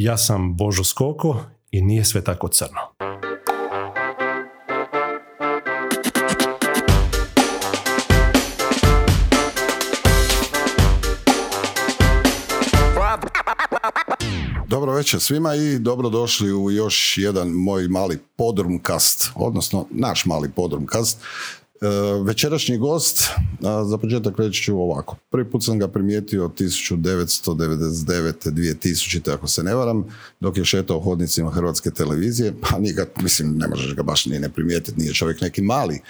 Ja sam Božo Skoko i nije sve tako crno. Dobro večer svima i dobrodošli u još jedan moj mali podrumkast, odnosno naš mali podrumkast. E, večerašnji gost, za početak reći ću ovako. Prvi put sam ga primijetio 1999. 2000. ako se ne varam, dok je šetao hodnicima Hrvatske televizije, pa nikad, mislim, ne možeš ga baš ni ne primijetiti, nije čovjek neki mali.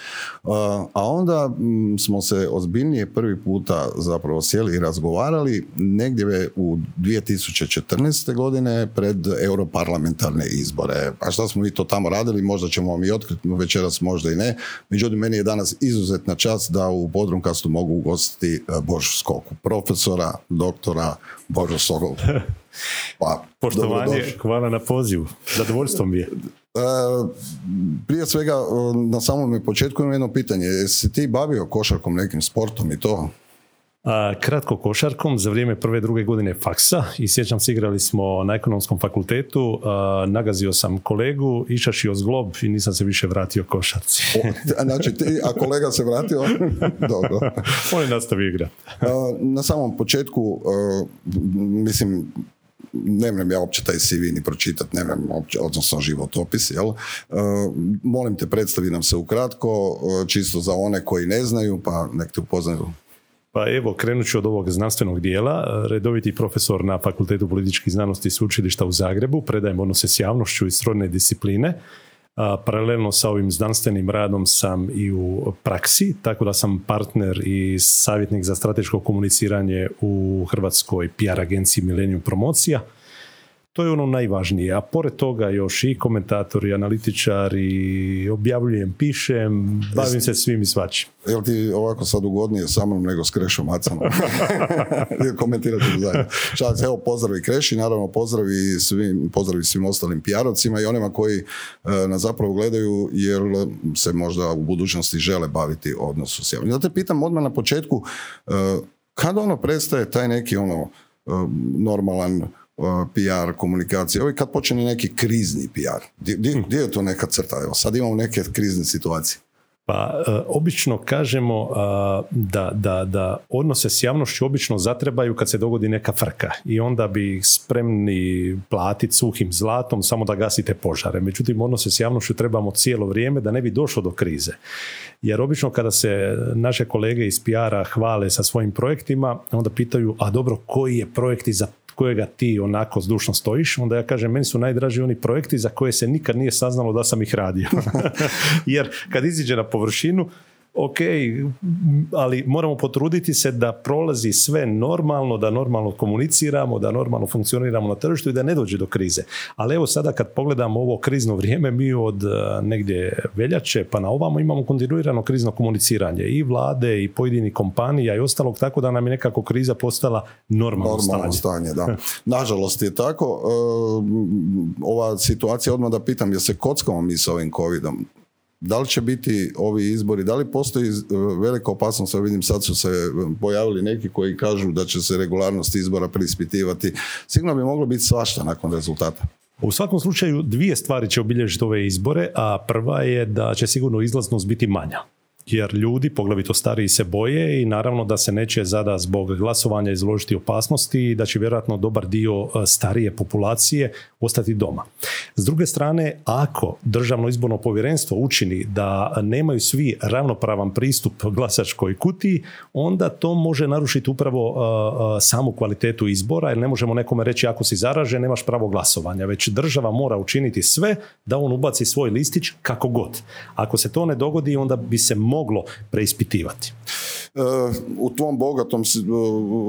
A onda smo se ozbiljnije prvi puta zapravo sjeli i razgovarali negdje u 2014. godine pred europarlamentarne izbore. A šta smo mi to tamo radili, možda ćemo vam i otkriti večeras, možda i ne. Međutim, meni je dan danas izuzetna čast da u Podrumkastu mogu ugostiti e, Božu Skoku, profesora, doktora Božu Sokol. Pa, Poštovanje, hvala na pozivu. Zadovoljstvo mi je. E, prije svega, e, na samom početku imam jedno pitanje. Jesi ti bavio košarkom nekim sportom i to? Kratko košarkom za vrijeme prve druge godine faksa i sjećam se igrali smo na ekonomskom fakultetu, nagazio sam kolegu, išašio zglob i nisam se više vratio košarci. znači ti, a kolega se vratio? Dobro. On je nastavio igrati. na samom početku, mislim, nemam ja uopće taj CV ni pročitati, nemam uopće, odnosno životopis, jel? molim te, predstavi nam se ukratko, čisto za one koji ne znaju, pa nek te upoznaju pa evo, krenut ću od ovog znanstvenog dijela. Redoviti profesor na Fakultetu političkih znanosti i sveučilišta u Zagrebu, predajem odnose s javnošću i srodne discipline. Paralelno sa ovim znanstvenim radom sam i u praksi, tako da sam partner i savjetnik za strateško komuniciranje u Hrvatskoj PR agenciji Millennium Promocija – to je ono najvažnije. A pored toga još i komentator i analitičar i objavljujem, pišem, bavim se svim i svačim. Jel ti ovako sad ugodnije sa mnom nego s Krešom Macanom? Komentirati zajedno. Šalac, evo pozdravi Kreši, naravno pozdravi svim, pozdravi svim ostalim pijarovcima i onima koji uh, nas zapravo gledaju jer se možda u budućnosti žele baviti odnosu s javnim. Zato pitam odmah na početku, uh, kada ono prestaje taj neki ono normalan PR komunikacije. Ovo kad počne neki krizni PR. Gdje, je to neka crta? Evo, sad imamo neke krizne situacije. Pa e, obično kažemo da, da, da odnose s javnošću obično zatrebaju kad se dogodi neka frka i onda bi spremni platiti suhim zlatom samo da gasite požare. Međutim, odnose s javnošću trebamo cijelo vrijeme da ne bi došlo do krize. Jer obično kada se naše kolege iz PR-a hvale sa svojim projektima, onda pitaju, a dobro, koji je projekt za kojega ti onako zdušno stojiš, onda ja kažem, meni su najdraži oni projekti za koje se nikad nije saznalo da sam ih radio. Jer kad iziđe na površinu, ok, ali moramo potruditi se da prolazi sve normalno, da normalno komuniciramo, da normalno funkcioniramo na tržištu i da ne dođe do krize. Ali evo sada kad pogledamo ovo krizno vrijeme, mi od e, negdje veljače pa na ovamo imamo kontinuirano krizno komuniciranje i vlade i pojedinih kompanija i ostalog, tako da nam je nekako kriza postala normalno, normalno stanje. da. Nažalost je tako. E, ova situacija, odmah da pitam, je se kockamo mi s ovim covidom? Da li će biti ovi izbori, da li postoji e, velika opasnost, ja vidim sad su se pojavili neki koji kažu da će se regularnost izbora preispitivati, sigurno bi moglo biti svašta nakon rezultata. U svakom slučaju dvije stvari će obilježiti ove izbore, a prva je da će sigurno izlaznost biti manja jer ljudi, poglavito stariji, se boje i naravno da se neće zada zbog glasovanja izložiti opasnosti i da će vjerojatno dobar dio e, starije populacije ostati doma. S druge strane, ako državno izborno povjerenstvo učini da nemaju svi ravnopravan pristup glasačkoj kutiji, onda to može narušiti upravo e, e, samu kvalitetu izbora, jer ne možemo nekome reći ako si zaražen, nemaš pravo glasovanja, već država mora učiniti sve da on ubaci svoj listić kako god. Ako se to ne dogodi, onda bi se moglo preispitivati. E, u tvom bogatom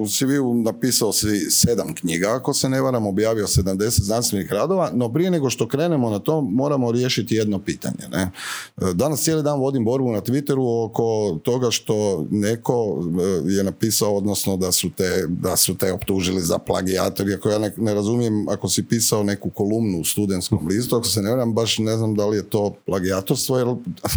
CV-u napisao si sedam knjiga, ako se ne varam, objavio 70 znanstvenih radova, no prije nego što krenemo na to, moramo riješiti jedno pitanje. Ne? E, danas cijeli dan vodim borbu na Twitteru oko toga što neko e, je napisao, odnosno da su te, da su te optužili za plagijator, iako ja ne, razumijem ako si pisao neku kolumnu u studentskom listu, ako se ne varam, baš ne znam da li je to plagijatorstvo, jer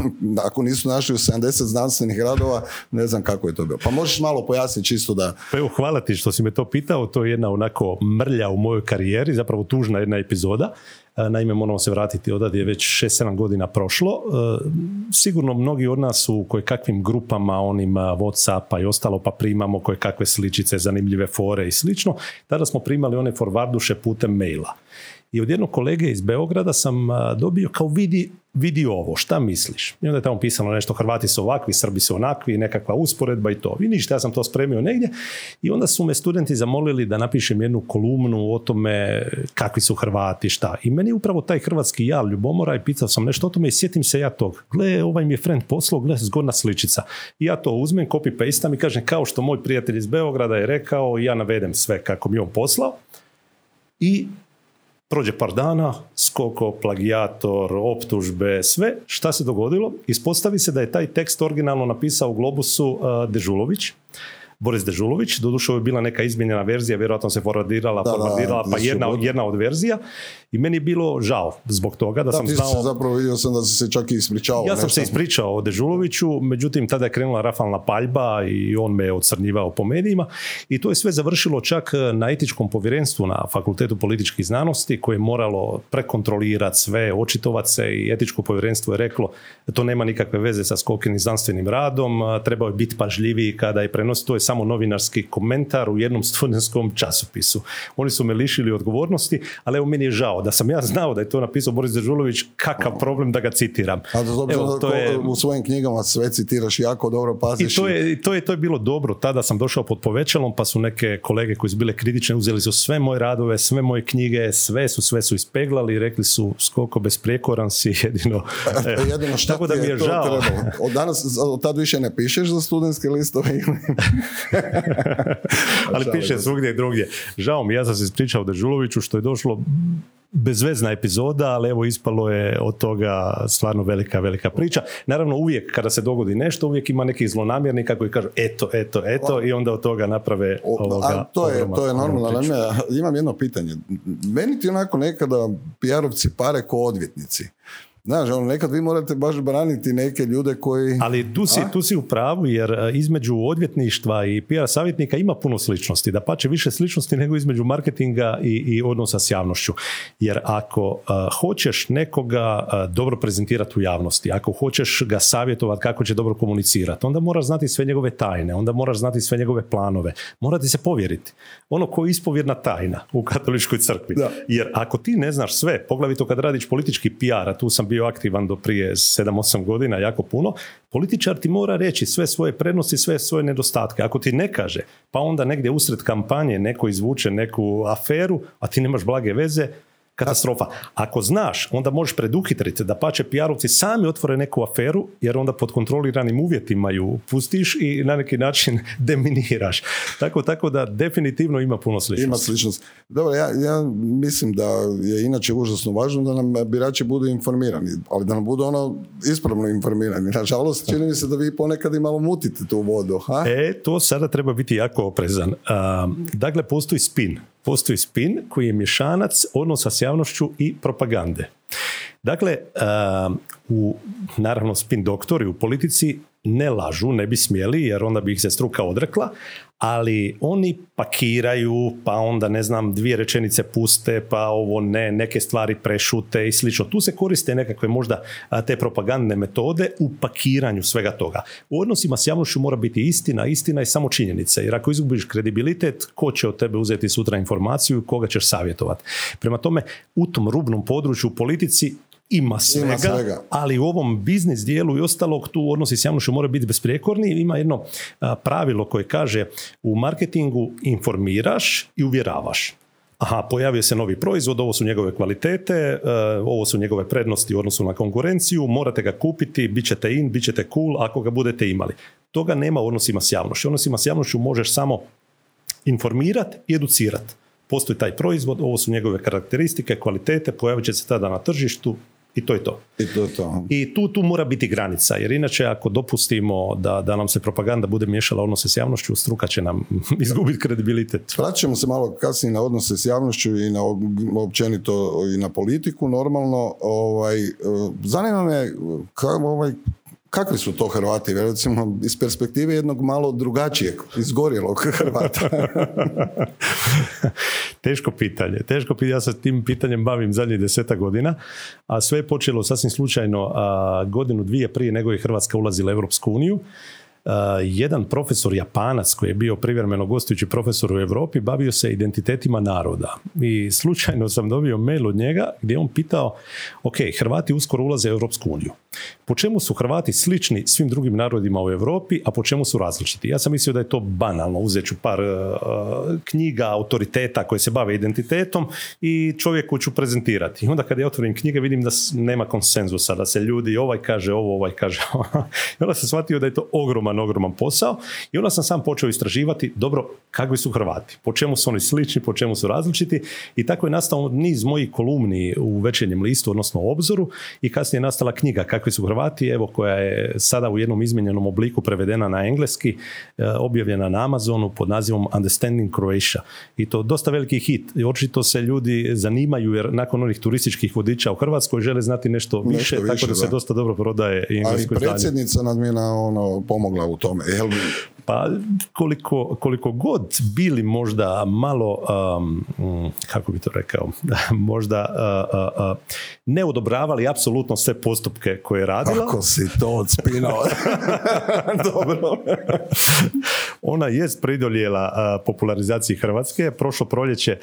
ako nisu našli u 70 znanstvenih radova, ne znam kako je to bilo? Pa možeš malo pojasniti čisto da... Pa evo, hvala ti što si me to pitao, to je jedna onako mrlja u mojoj karijeri, zapravo tužna jedna epizoda. E, naime, moramo se vratiti odad je već 6-7 godina prošlo. E, sigurno mnogi od nas u koje kakvim grupama, onim Whatsappa i ostalo, pa primamo koje kakve sličice, zanimljive fore i slično. Tada smo primali one forwarduše putem maila. I od jednog kolege iz Beograda sam dobio kao vidi, vidi ovo, šta misliš? I onda je tamo pisano nešto, Hrvati su ovakvi, Srbi su onakvi, nekakva usporedba i to. I ništa, ja sam to spremio negdje i onda su me studenti zamolili da napišem jednu kolumnu o tome kakvi su Hrvati, šta. I meni je upravo taj hrvatski ja ljubomora i pitao sam nešto o tome i sjetim se ja tog. Gle, ovaj mi je friend poslao, gle, zgodna sličica. I ja to uzmem, copy pastam i kažem kao što moj prijatelj iz Beograda je rekao, ja navedem sve kako mi on poslao. I Prođe par dana, skoko, plagijator, optužbe, sve. Šta se dogodilo? Ispostavi se da je taj tekst originalno napisao u Globusu uh, Dežulović, Boris Dežulović, doduše je bila neka izmijenjena verzija, vjerojatno se forwardirala, forwardirala, pa jedna, jedna od verzija. I meni je bilo žao zbog toga da, da sam ti znao... zapravo vidio sam da si se čak i ispričao. Ja sam se ispričao o Dežuloviću, međutim tada je krenula rafalna paljba i on me je ocrnjivao po medijima. I to je sve završilo čak na etičkom povjerenstvu na Fakultetu političkih znanosti koje je moralo prekontrolirati sve, očitovati se i etičko povjerenstvo je reklo da to nema nikakve veze sa skokinim znanstvenim radom, trebao je biti pažljiviji kada je prenos, to je samo novinarski komentar u jednom studentskom časopisu. Oni su me lišili odgovornosti, ali evo meni je žao da sam ja znao da je to napisao Boris Dežulović, kakav problem da ga citiram. A evo, to je, u svojim knjigama sve citiraš jako dobro, paziš. I to je, to je, to je bilo dobro. Tada sam došao pod povećalom, pa su neke kolege koji su bile kritične, uzeli su sve moje radove, sve moje knjige, sve su, sve su ispeglali i rekli su skoko besprijekoran si jedino. jedino šta Tako da mi je, žao. Od danas, od tad više ne pišeš za studentske listove ali piše svugdje drugdje. Žao mi, ja sam se ispričao Dežuloviću što je došlo bezvezna epizoda, ali evo ispalo je od toga stvarno velika, velika priča. Naravno uvijek kada se dogodi nešto, uvijek ima neki zlonamjernika koji kažu eto, eto, eto i onda od toga naprave ovoga. A to je, to je normalno. imam jedno pitanje. Meni ti onako nekada PR-ovci pare ko odvjetnici. Znaš, ono, nekad vi morate baš braniti neke ljude koji... Ali tu si, tu si u pravu, jer e, između odvjetništva i PR savjetnika ima puno sličnosti. Da pače više sličnosti nego između marketinga i, i odnosa s javnošću. Jer ako uh, hoćeš nekoga uh, dobro prezentirati u javnosti, ako hoćeš ga savjetovati kako će dobro komunicirati, onda moraš znati sve njegove tajne, onda moraš znati sve njegove planove. Mora ti se povjeriti. Ono ko je ispovjedna tajna u katoličkoj crkvi. Jer ako ti ne znaš sve, poglavito kad radiš politički PR, a tu sam bio aktivan do prije 7-8 godina, jako puno, političar ti mora reći sve svoje prednosti, sve svoje nedostatke. Ako ti ne kaže, pa onda negdje usred kampanje neko izvuče neku aferu, a ti nemaš blage veze, katastrofa. Ako znaš, onda možeš preduhitriti da pače PR-ovci sami otvore neku aferu, jer onda pod kontroliranim uvjetima ju pustiš i na neki način deminiraš. Tako, tako da definitivno ima puno sličnosti. Ima sličnost. Dobro, ja, ja mislim da je inače užasno važno da nam birači budu informirani, ali da nam budu ono ispravno informirani. Nažalost, čini mi se da vi ponekad i malo mutite tu vodu. Ha? E, to sada treba biti jako oprezan. dakle, postoji spin postoji spin koji je mješanac odnosa s javnošću i propagande. Dakle, u, naravno spin doktori u politici ne lažu, ne bi smjeli jer onda bi ih se struka odrekla, ali oni pakiraju, pa onda ne znam, dvije rečenice puste, pa ovo ne, neke stvari prešute i slično. Tu se koriste nekakve možda te propagandne metode u pakiranju svega toga. U odnosima s javnošću mora biti istina, istina i samo činjenica, jer ako izgubiš kredibilitet, ko će od tebe uzeti sutra informaciju i koga ćeš savjetovati. Prema tome, u tom rubnom području u politici ima svega, ali u ovom biznis dijelu i ostalog tu odnosi s javnošću mora biti besprijekorni. Ima jedno pravilo koje kaže u marketingu informiraš i uvjeravaš. Aha, pojavio se novi proizvod, ovo su njegove kvalitete, e, ovo su njegove prednosti u odnosu na konkurenciju, morate ga kupiti, bit ćete in, bit ćete cool ako ga budete imali. Toga nema u odnosima s javnošću. U odnosima s javnošću možeš samo informirati i educirati. Postoji taj proizvod, ovo su njegove karakteristike, kvalitete, pojavit će se tada na tržištu, i to je to. I, to, to. I tu, tu mora biti granica, jer inače ako dopustimo da, da nam se propaganda bude miješala odnose s javnošću, struka će nam izgubiti kredibilitet. Vraćamo se malo kasnije na odnose s javnošću i na općenito i na politiku normalno. Ovaj, zanima me kako, ovaj, kakvi su to Hrvati, recimo iz perspektive jednog malo drugačijeg, izgorjelog Hrvata? teško pitanje, teško pitanje, ja se tim pitanjem bavim zadnjih deseta godina, a sve je počelo sasvim slučajno a, godinu dvije prije nego je Hrvatska ulazila u Europsku uniju. jedan profesor Japanac koji je bio privremeno gostujući profesor u Europi bavio se identitetima naroda i slučajno sam dobio mail od njega gdje on pitao ok, Hrvati uskoro ulaze u Europsku uniju po čemu su Hrvati slični svim drugim narodima u Europi, a po čemu su različiti. Ja sam mislio da je to banalno, uzet ću par uh, knjiga, autoriteta koje se bave identitetom i čovjeku ću prezentirati. I onda kad ja otvorim knjige vidim da nema konsenzusa, da se ljudi ovaj kaže ovo, ovaj kaže ovo. I onda sam shvatio da je to ogroman, ogroman posao i onda sam sam počeo istraživati, dobro, kakvi su Hrvati, po čemu su oni slični, po čemu su različiti i tako je nastao niz mojih kolumni u večernjem listu, odnosno obzoru i kasnije je nastala knjiga kakvi su Hrvati, evo koja je sada u jednom izmijenjenom obliku prevedena na engleski, e, objavljena na Amazonu pod nazivom Understanding Croatia. I to dosta veliki hit. I očito se ljudi zanimaju jer nakon onih turističkih vodiča u Hrvatskoj žele znati nešto više, tako da, se dosta dobro prodaje i A i predsjednica nadmina ono, pomogla u tome. Jel... Pa koliko, koliko god bili možda malo, um, kako bi to rekao, možda uh, uh, ne odobravali apsolutno sve postupke koje je radila. Kako si to odspinao? Dobro. Ona jest pridoljela popularizaciji Hrvatske. Prošlo proljeće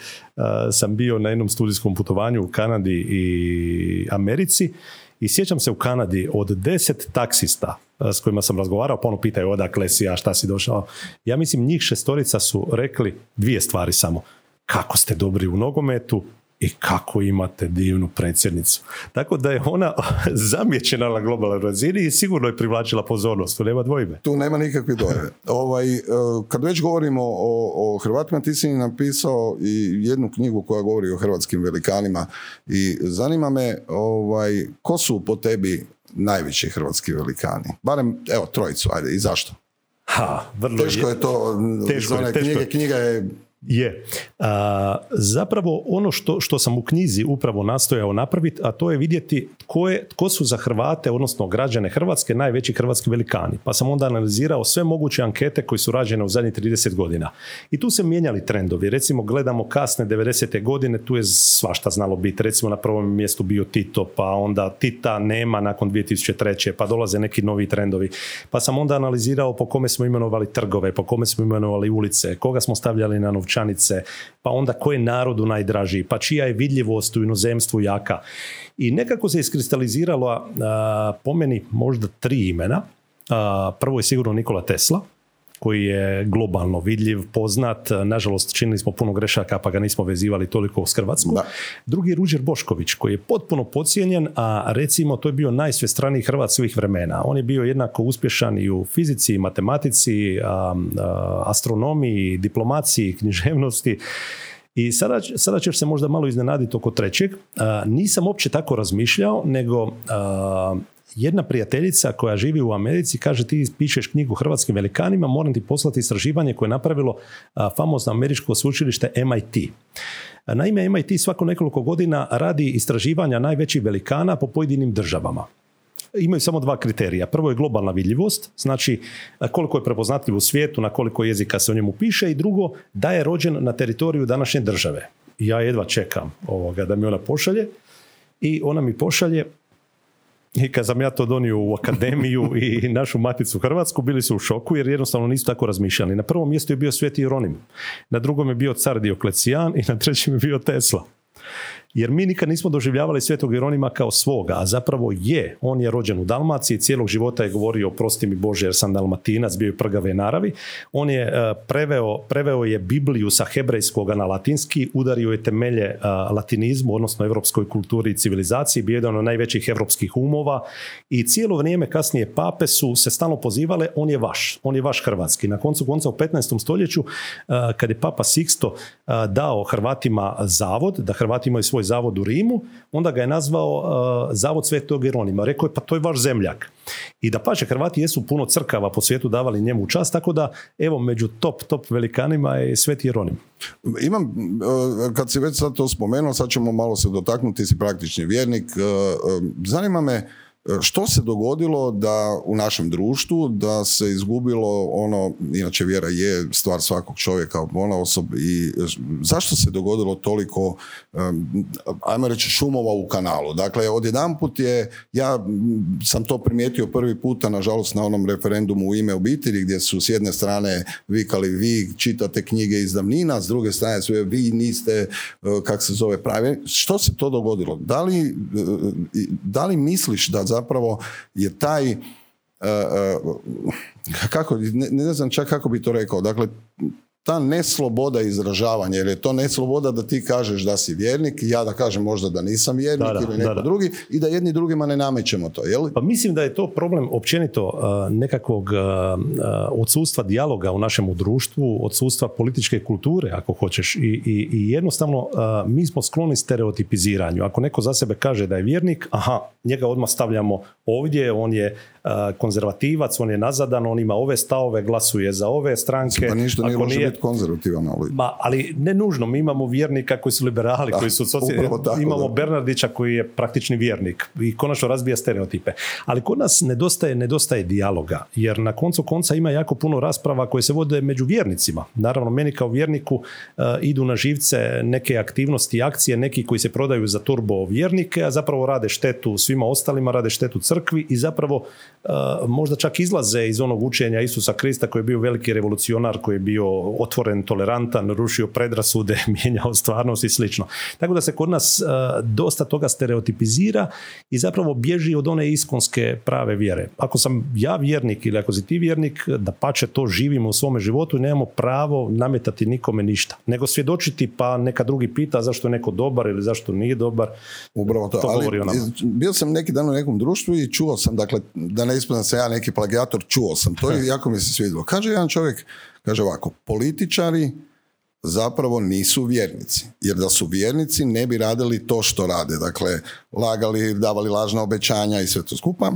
sam bio na jednom studijskom putovanju u Kanadi i Americi i sjećam se u Kanadi od deset taksista s kojima sam razgovarao, pa ono pitaju odakle si, a šta si došao. Ja mislim njih šestorica su rekli dvije stvari samo. Kako ste dobri u nogometu i kako imate divnu predsjednicu. Tako da je ona zamjećena na globalnoj razini i sigurno je privlačila pozornost, tu nema dvojbe. Tu nema nikakve dvojbe. ovaj, e, kad već govorimo o, o Hrvatima, ti si napisao i jednu knjigu koja govori o hrvatskim velikanima i zanima me ovaj, ko su po tebi najveći hrvatski velikani? Barem, evo, trojicu, ajde, i zašto? Ha, vrlo teško je, to, teško je, knjige, knjiga je je. A, zapravo ono što, što sam u knjizi upravo nastojao napraviti, a to je vidjeti tko, je, tko su za Hrvate, odnosno građane Hrvatske, najveći hrvatski velikani. Pa sam onda analizirao sve moguće ankete koje su rađene u zadnjih 30 godina. I tu se mijenjali trendovi. Recimo, gledamo kasne 90. godine, tu je svašta znalo biti. Recimo, na prvom mjestu bio Tito, pa onda Tita nema nakon 2003. pa dolaze neki novi trendovi. Pa sam onda analizirao po kome smo imenovali trgove, po kome smo imenovali ulice, koga smo stavljali na novčanice, pa onda ko je narodu najdražiji, pa čija je vidljivost u inozemstvu jaka. I nekako se iskristaliziralo po meni možda tri imena. prvo je sigurno Nikola Tesla, koji je globalno vidljiv, poznat. Nažalost, činili smo puno grešaka pa ga nismo vezivali toliko s Hrvatskom. Drugi je Ruđer Bošković koji je potpuno pocijenjen, a recimo to je bio najsvestraniji Hrvat svih vremena. On je bio jednako uspješan i u fizici, matematici, astronomiji, diplomaciji, književnosti. I sada, sada ćeš se možda malo iznenaditi oko trećeg. nisam uopće tako razmišljao, nego jedna prijateljica koja živi u Americi kaže ti pišeš knjigu hrvatskim velikanima, moram ti poslati istraživanje koje je napravilo famozno američko sveučilište MIT. Naime, MIT svako nekoliko godina radi istraživanja najvećih velikana po pojedinim državama imaju samo dva kriterija. Prvo je globalna vidljivost, znači koliko je prepoznatljiv u svijetu, na koliko jezika se o njemu piše i drugo, da je rođen na teritoriju današnje države. Ja jedva čekam ovoga da mi ona pošalje i ona mi pošalje i kad sam ja to donio u akademiju i našu maticu Hrvatsku, bili su u šoku jer jednostavno nisu tako razmišljali. Na prvom mjestu je bio Sveti Jeronim, na drugom je bio car Dioklecijan i na trećem je bio Tesla. Jer mi nikad nismo doživljavali Svetog Jeronima kao svoga, a zapravo je. On je rođen u Dalmaciji, cijelog života je govorio prosti mi Bože jer sam dalmatinac, bio je prgave naravi. On je e, preveo, preveo je Bibliju sa hebrejskoga na latinski, udario je temelje e, latinizmu, odnosno europskoj kulturi i civilizaciji, bio je jedan od najvećih europskih umova i cijelo vrijeme kasnije pape su se stalno pozivale, on je vaš, on je vaš hrvatski. Na koncu konca u 15. stoljeću, e, kad je papa Sixto dao Hrvatima zavod, da Hrvati imaju svoj zavod u Rimu, onda ga je nazvao uh, Zavod Svetog Jeronima. Rekao je, pa to je vaš zemljak. I da pače, Hrvati jesu puno crkava po svijetu davali njemu čast, tako da, evo, među top, top velikanima je Sveti Jeronim. Imam, uh, kad si već sad to spomenuo, sad ćemo malo se dotaknuti, si praktični vjernik. Uh, zanima me, što se dogodilo da u našem društvu da se izgubilo ono, inače vjera je stvar svakog čovjeka, ona osob i zašto se dogodilo toliko ajmo reći šumova u kanalu. Dakle, odjedanput je, ja sam to primijetio prvi puta, nažalost, na onom referendumu u ime obitelji, gdje su s jedne strane vikali vi čitate knjige iz davnina, s druge strane su vi niste, e, kak se zove, pravi. Što se to dogodilo? Da li, e, da li misliš da zapravo je taj uh, kako, ne, ne znam čak kako bi to rekao, dakle ta nesloboda izražavanja, jer je to nesloboda da ti kažeš da si vjernik, ja da kažem možda da nisam vjernik ili neko drugi i da jedni drugima ne namećemo to, jel? Pa mislim da je to problem općenito nekakvog odsustva dijaloga u našem društvu, odsustva političke kulture, ako hoćeš. I, i, i jednostavno mi smo skloni stereotipiziranju. Ako neko za sebe kaže da je vjernik, aha, njega odmah stavljamo ovdje, on je konzervativac, on je nazadan, on ima ove stavove, glasuje za ove stranke. Pa ništa nije nije... biti konzervativan, ali... Ma, ali ne nužno, mi imamo vjernika koji su liberali, koji su imamo Bernardića koji je praktični vjernik i konačno razbija stereotipe. Ali kod nas nedostaje, nedostaje dijaloga, jer na koncu konca ima jako puno rasprava koje se vode među vjernicima. Naravno, meni kao vjerniku idu na živce neke aktivnosti i akcije, neki koji se prodaju za turbo vjernike, a zapravo rade štetu svima ostalima, rade štetu crkvi i zapravo možda čak izlaze iz onog učenja Isusa Krista koji je bio veliki revolucionar, koji je bio otvoren, tolerantan, rušio predrasude, mijenjao stvarnost i slično. Tako da se kod nas dosta toga stereotipizira i zapravo bježi od one iskonske prave vjere. Ako sam ja vjernik ili ako si ti vjernik, da pače to živimo u svome životu i nemamo pravo nametati nikome ništa. Nego svjedočiti pa neka drugi pita zašto je neko dobar ili zašto nije dobar. Upravo to. Ali, bio sam neki dan u nekom društvu i čuo sam, dakle, da ne ispadam se ja neki plagijator, čuo sam to i jako mi se svidilo. Kaže jedan čovjek, kaže ovako, političari zapravo nisu vjernici. Jer da su vjernici ne bi radili to što rade. Dakle, lagali, davali lažna obećanja i sve to skupa.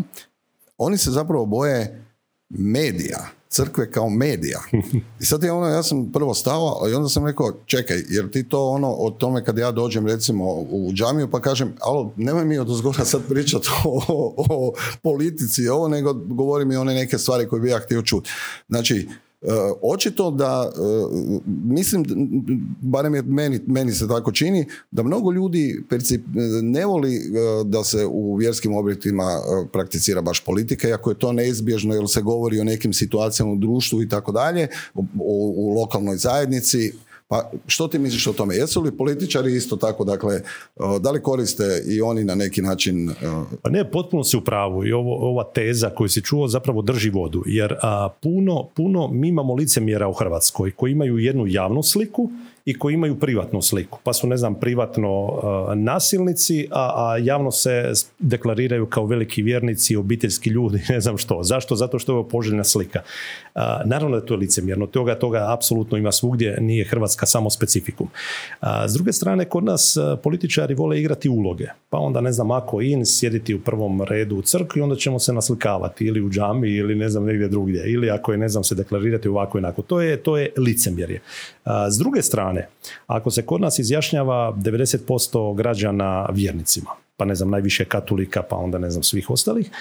Oni se zapravo boje medija, crkve kao medija. I sad je ono, ja sam prvo stao, i onda sam rekao, čekaj, jer ti to ono, o tome kad ja dođem recimo u džamiju pa kažem, alo, nemoj mi od uzgora sad pričati o, o, politici ovo, nego govori mi one neke stvari koje bi ja htio čuti. Znači, očito da, e, mislim, barem je meni, meni se tako čini, da mnogo ljudi ne voli e, da se u vjerskim objektima prakticira baš politika, iako je to neizbježno jer se govori o nekim situacijama u društvu i tako dalje, u lokalnoj zajednici, pa što ti misliš o tome? Jesu li političari isto tako, dakle, da li koriste i oni na neki način... Pa ne, potpuno si u pravu i ovo, ova teza koju si čuo zapravo drži vodu, jer a, puno, puno mi imamo licemjera u Hrvatskoj koji imaju jednu javnu sliku i koji imaju privatnu sliku. Pa su, ne znam, privatno uh, nasilnici, a, a javno se deklariraju kao veliki vjernici, obiteljski ljudi, ne znam što. Zašto? Zato što je ovo poželjna slika. Uh, naravno da je to licemjerno. Toga, toga apsolutno ima svugdje, nije Hrvatska samo specifikum. Uh, s druge strane, kod nas političari vole igrati uloge. Pa onda, ne znam, ako in, sjediti u prvom redu u crkvi, onda ćemo se naslikavati ili u džami ili ne znam negdje drugdje. Ili ako je, ne znam, se deklarirati ovako i onako. To je, to je licemjerje. S druge strane, ako se kod nas izjašnjava 90% građana vjernicima, pa ne znam, najviše katolika, pa onda ne znam svih ostalih,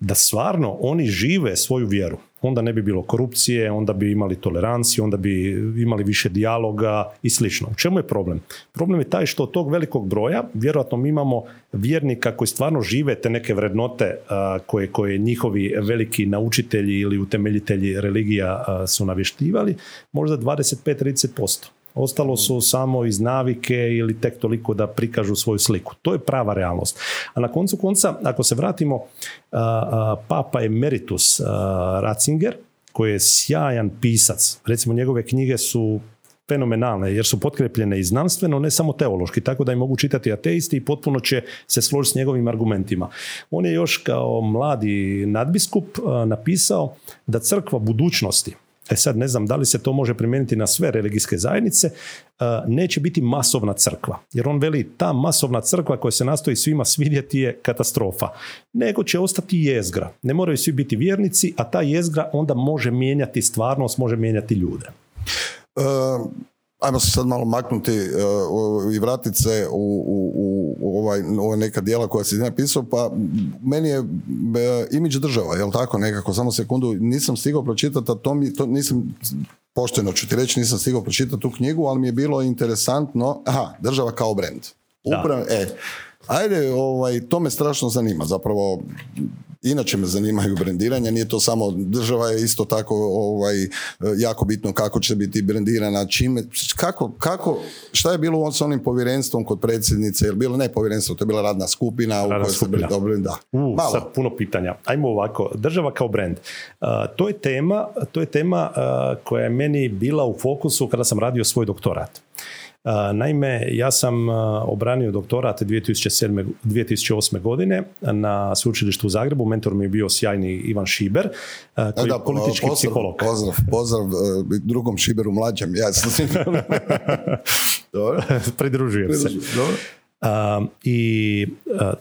da stvarno oni žive svoju vjeru, onda ne bi bilo korupcije, onda bi imali toleranciju, onda bi imali više dijaloga i slično. U čemu je problem? Problem je taj što od tog velikog broja, vjerojatno mi imamo vjernika koji stvarno žive te neke vrednote koje, koje njihovi veliki naučitelji ili utemeljitelji religija su navještivali, možda 25-30%. Ostalo su samo iz navike ili tek toliko da prikažu svoju sliku. To je prava realnost. A na koncu konca, ako se vratimo, Papa Emeritus Ratzinger, koji je sjajan pisac, recimo njegove knjige su fenomenalne jer su potkrepljene i znanstveno, ne samo teološki, tako da i mogu čitati ateisti i potpuno će se složiti s njegovim argumentima. On je još kao mladi nadbiskup napisao da crkva budućnosti E sad ne znam da li se to može primijeniti na sve religijske zajednice, e, neće biti masovna crkva. Jer on veli ta masovna crkva koja se nastoji svima svidjeti je katastrofa. Nego će ostati jezgra. Ne moraju svi biti vjernici, a ta jezgra onda može mijenjati stvarnost, može mijenjati ljude. Uh, ajmo se sad malo maknuti uh, i vratiti se u, u, u ovaj, ova neka dijela koja si napisao, pa meni je e, imidž država, jel tako nekako, samo sekundu, nisam stigao pročitati, a to, mi, to nisam pošteno ću ti reći, nisam stigao pročitati tu knjigu, ali mi je bilo interesantno, aha, država kao brand. Upravo, e, ajde, ovaj, to me strašno zanima, zapravo Inače me zanimaju brendiranja, nije to samo država je isto tako ovaj, jako bitno kako će biti brendirana, čime, kako, kako, šta je bilo s onim povjerenstvom kod predsjednice, je bilo ne povjerenstvo, to je bila radna skupina u kojoj se dobro, da. U, sad puno pitanja. Ajmo ovako, država kao brend. to je tema, to je tema koja je meni bila u fokusu kada sam radio svoj doktorat. Naime, ja sam obranio doktorat 2007, 2008. godine na sveučilištu u Zagrebu. Mentor mi je bio sjajni Ivan Šiber, koji je politički pozdrav, psiholog. Pozdrav, pozdrav e, drugom Šiberu mlađem. Ja Pridružujem se. I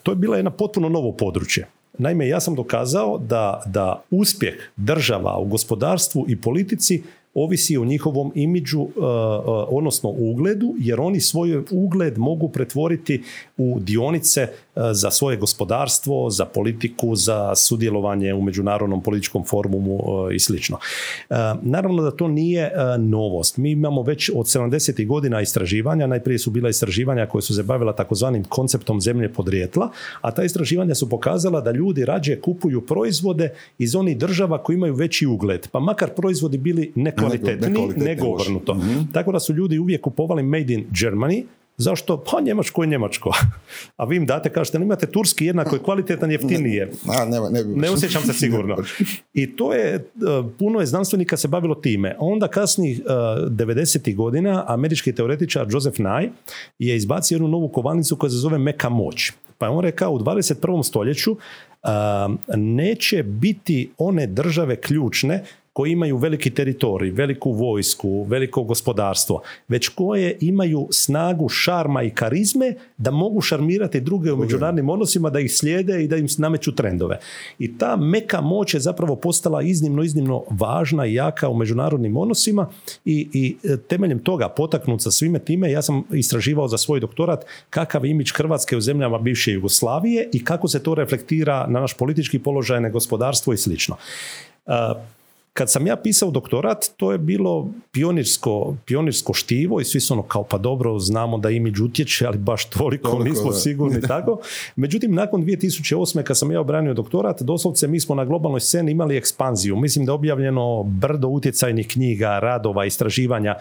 to je bila jedna potpuno novo područje. Naime, ja sam dokazao da, da uspjeh država u gospodarstvu i politici ovisi o njihovom imidžu, uh, uh, odnosno ugledu, jer oni svoj ugled mogu pretvoriti u dionice za svoje gospodarstvo, za politiku, za sudjelovanje u međunarodnom političkom formumu i slično. Naravno da to nije novost. Mi imamo već od 70. godina istraživanja, najprije su bila istraživanja koje su se bavila takozvanim konceptom zemlje podrijetla, a ta istraživanja su pokazala da ljudi rađe kupuju proizvode iz onih država koji imaju veći ugled, pa makar proizvodi bili neko kvalitetniji nego obrnuto. mm Tako da su ljudi uvijek kupovali made in Germany, Zašto? Pa Njemačko je Njemačko. A vi im date, kažete, imate turski jednako je kvalitetan, jeftinije. Ne, ne, ne osjećam se sigurno. I to je, e, puno je znanstvenika se bavilo time. Onda kasnih uh, e, 90. godina američki teoretičar Joseph Nye je izbacio jednu novu kovanicu koja se zove meka moć. Pa je on rekao u 21. stoljeću uh, neće biti one države ključne koji imaju veliki teritorij, veliku vojsku, veliko gospodarstvo, već koje imaju snagu šarma i karizme da mogu šarmirati druge u međunarodnim odnosima, da ih slijede i da im nameću trendove. I ta meka moć je zapravo postala iznimno, iznimno važna i jaka u međunarodnim odnosima i, i e, temeljem toga potaknut sa svime time ja sam istraživao za svoj doktorat kakav je imić Hrvatske u zemljama bivše Jugoslavije i kako se to reflektira na naš politički položaj, na gospodarstvo i slično. Kad sam ja pisao doktorat, to je bilo pionirsko, pionirsko štivo i svi su ono kao pa dobro, znamo da imidž utječe, ali baš toliko, nismo sigurni tako. Međutim, nakon 2008. kad sam ja obranio doktorat, doslovce mi smo na globalnoj sceni imali ekspanziju. Mislim da je objavljeno brdo utjecajnih knjiga, radova, istraživanja.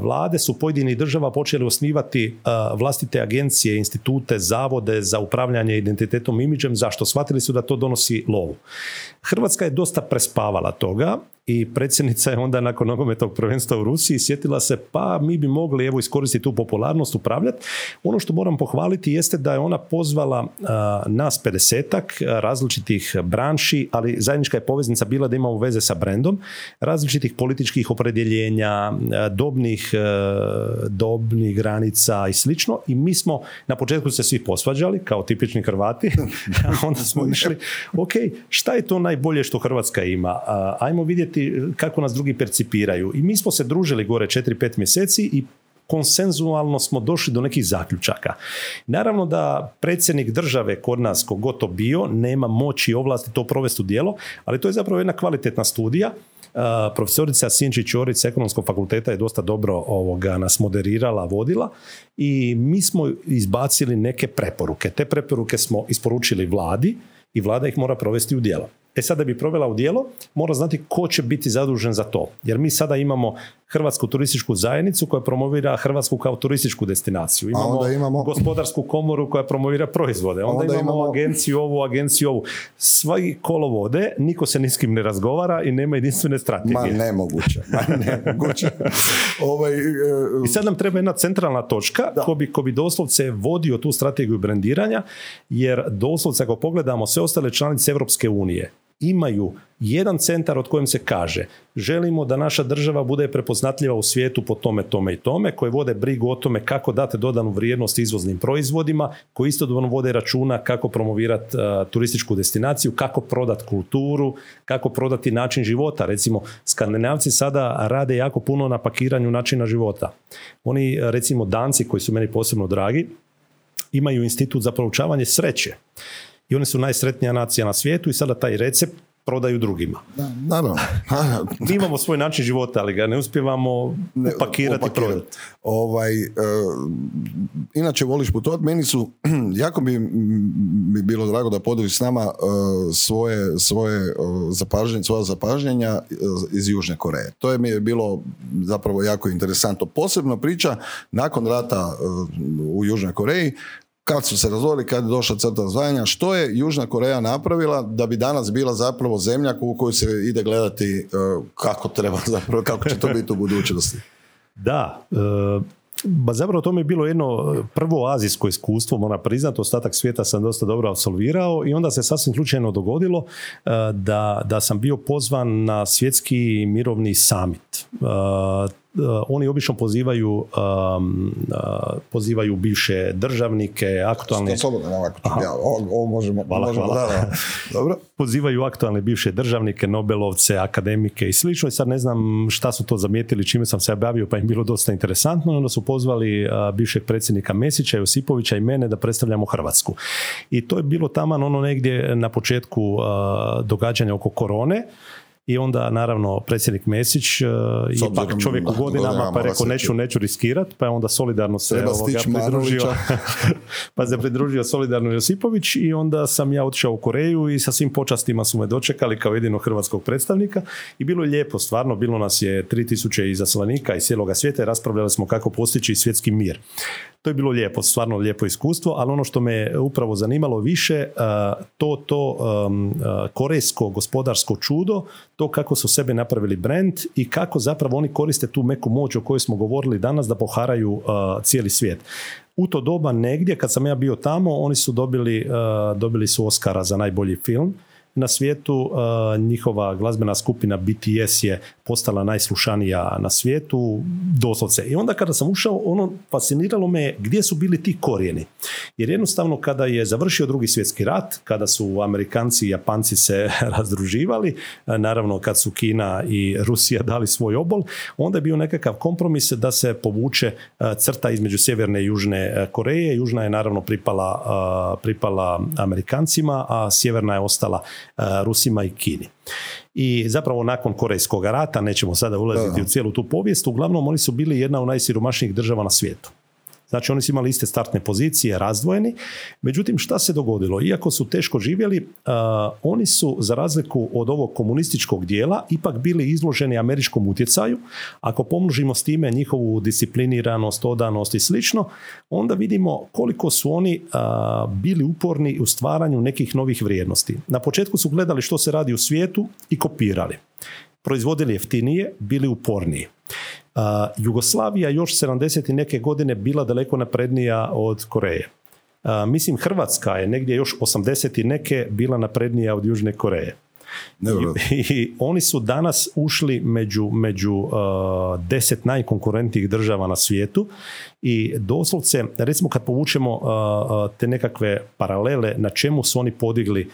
Vlade su pojedinih država počeli osnivati vlastite agencije, institute, zavode za upravljanje identitetom imidžem. Zašto? Shvatili su da to donosi lovu. Hrvatska je dosta prespavala toga i predsjednica je onda nakon nogometnog prvenstva u Rusiji sjetila se pa mi bi mogli evo iskoristiti tu popularnost upravljati. Ono što moram pohvaliti jeste da je ona pozvala uh, nas 50 različitih branši, ali zajednička je poveznica bila da imamo veze sa brendom, različitih političkih opredjeljenja, dobnih, dobnih granica i slično i mi smo na početku se svi posvađali kao tipični Hrvati, a onda smo išli ok, šta je to najbolje što Hrvatska ima? Ajmo vidjeti kako nas drugi percipiraju. I mi smo se družili gore 4-5 mjeseci i konsenzualno smo došli do nekih zaključaka. Naravno da predsjednik države kod nas, kogod to bio, nema moći i ovlasti to provesti u djelo, ali to je zapravo jedna kvalitetna studija. Uh, profesorica Sinčić Ćorić ekonomskog fakulteta je dosta dobro ovoga nas moderirala, vodila i mi smo izbacili neke preporuke. Te preporuke smo isporučili vladi i vlada ih mora provesti u djelo. E sad da bi provela u djelo, mora znati ko će biti zadužen za to. Jer mi sada imamo Hrvatsku turističku zajednicu koja promovira Hrvatsku kao turističku destinaciju. Imamo, imamo... gospodarsku komoru koja promovira proizvode. Onda, onda imamo, agenciju ovu, agenciju ovu. Svi kolo vode, niko se ni s kim ne razgovara i nema jedinstvene strategije. Ma nemoguće. Ma nemoguće. ovaj, e, I sad nam treba jedna centralna točka ko bi, ko bi doslovce vodio tu strategiju brendiranja, jer doslovce ako pogledamo sve ostale članice Europske unije, imaju jedan centar od kojem se kaže želimo da naša država bude prepoznatljiva u svijetu po tome, tome i tome, koje vode brigu o tome kako date dodanu vrijednost izvoznim proizvodima, koji istodobno vode računa kako promovirati uh, turističku destinaciju, kako prodati kulturu, kako prodati način života. Recimo, skandinavci sada rade jako puno na pakiranju načina života. Oni, recimo, danci koji su meni posebno dragi, imaju institut za proučavanje sreće. I oni su najsretnija nacija na svijetu i sada taj recept prodaju drugima. Da, naravno. Mi imamo svoj način života, ali ga ne uspijevamo upakirati i prodati. Ovaj, e, inače voliš putovati, meni su, jako bi mi bilo drago da podeliš s nama e, svoje, svoje zapažnje, svoja zapažnjenja iz Južne Koreje. To je mi je bilo zapravo jako interesantno. Posebno priča nakon rata u Južnoj Koreji kad su se razvojili, kad je došla crta zvanja, što je Južna Koreja napravila da bi danas bila zapravo zemlja u kojoj se ide gledati e, kako treba zapravo, kako će to biti u budućnosti. Da, e, Ba zapravo to mi je bilo jedno prvo azijsko iskustvo, moram priznati, ostatak svijeta sam dosta dobro absolvirao i onda se sasvim slučajno dogodilo e, da, da sam bio pozvan na svjetski mirovni summit. Eh, oni obično pozivaju um, uh, pozivaju bivše državnike, aktualne... Slobodno, ja, ovo, možemo... Hvala, možemo hvala. Da, Dobro. Pozivaju aktualne bivše državnike, Nobelovce, akademike i slično i sad ne znam šta su to zamijetili, čime sam se bavio, pa im bilo dosta interesantno i onda su pozvali uh, bivšeg predsjednika Mesića, Josipovića i mene da predstavljamo Hrvatsku. I to je bilo taman ono negdje na početku uh, događanja oko korone i onda naravno predsjednik Mesić uh, ipak čovjek u godinama pa je rekao neću, neću riskirat pa je onda solidarno se ovoga pridružio. Pa se pridružio solidarno Josipović i onda sam ja otišao u Koreju i sa svim počastima su me dočekali kao jedinog hrvatskog predstavnika. I bilo je lijepo stvarno, bilo nas je 3000 izaslanika iz cijeloga svijeta i raspravljali smo kako postići svjetski mir. To je bilo lijepo, stvarno lijepo iskustvo, ali ono što me upravo zanimalo više, to, to korejsko gospodarsko čudo, to kako su sebe napravili brand i kako zapravo oni koriste tu meku moć o kojoj smo govorili danas da poharaju cijeli svijet. U to doba negdje, kad sam ja bio tamo, oni su dobili, dobili su Oscara za najbolji film na svijetu. Njihova glazbena skupina BTS je postala najslušanija na svijetu, doslovce. I onda kada sam ušao, ono fasciniralo me gdje su bili ti korijeni. Jer jednostavno kada je završio drugi svjetski rat, kada su Amerikanci i Japanci se razdruživali, naravno kad su Kina i Rusija dali svoj obol, onda je bio nekakav kompromis da se povuče crta između Sjeverne i Južne Koreje. Južna je naravno pripala, pripala Amerikancima, a Sjeverna je ostala Rusima i Kini. I zapravo nakon Korejskog rata, nećemo sada ulaziti u cijelu tu povijest, uglavnom oni su bili jedna od najsiromašnijih država na svijetu. Znači oni su imali iste startne pozicije, razdvojeni. Međutim, šta se dogodilo? Iako su teško živjeli, oni su za razliku od ovog komunističkog dijela ipak bili izloženi američkom utjecaju. Ako pomnožimo s time njihovu discipliniranost, odanost i slično, onda vidimo koliko su oni bili uporni u stvaranju nekih novih vrijednosti. Na početku su gledali što se radi u svijetu i kopirali. Proizvodili jeftinije, bili uporniji. Jugoslavija još 70 i neke godine bila daleko naprednija od Koreje. mislim Hrvatska je negdje još 80 i neke bila naprednija od Južne Koreje. I, oni su danas ušli među, među uh, deset najkonkurentnijih država na svijetu i doslovce, recimo kad povučemo uh, uh, te nekakve paralele na čemu su oni podigli,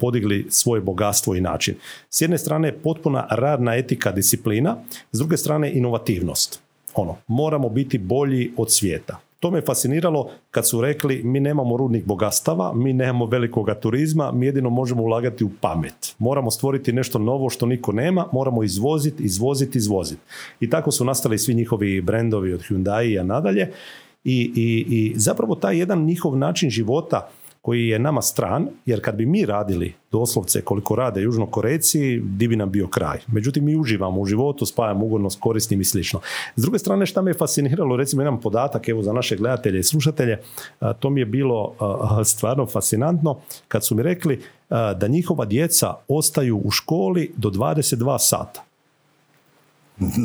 podigli svoje bogatstvo i način. S jedne strane potpuna radna etika, disciplina, s druge strane inovativnost. Ono, moramo biti bolji od svijeta. To me fasciniralo kad su rekli mi nemamo rudnih bogatstava, mi nemamo velikoga turizma, mi jedino možemo ulagati u pamet. Moramo stvoriti nešto novo što niko nema, moramo izvoziti, izvoziti, izvoziti. I tako su nastali svi njihovi brendovi od Hyundai a nadalje. I, i, I zapravo taj jedan njihov način života koji je nama stran, jer kad bi mi radili doslovce koliko rade južnokorejci, di bi nam bio kraj. Međutim, mi uživamo u životu, spajamo ugodno s korisnim i slično. S druge strane, šta me je fasciniralo, recimo jedan podatak, evo za naše gledatelje i slušatelje, to mi je bilo stvarno fascinantno, kad su mi rekli da njihova djeca ostaju u školi do 22 sata.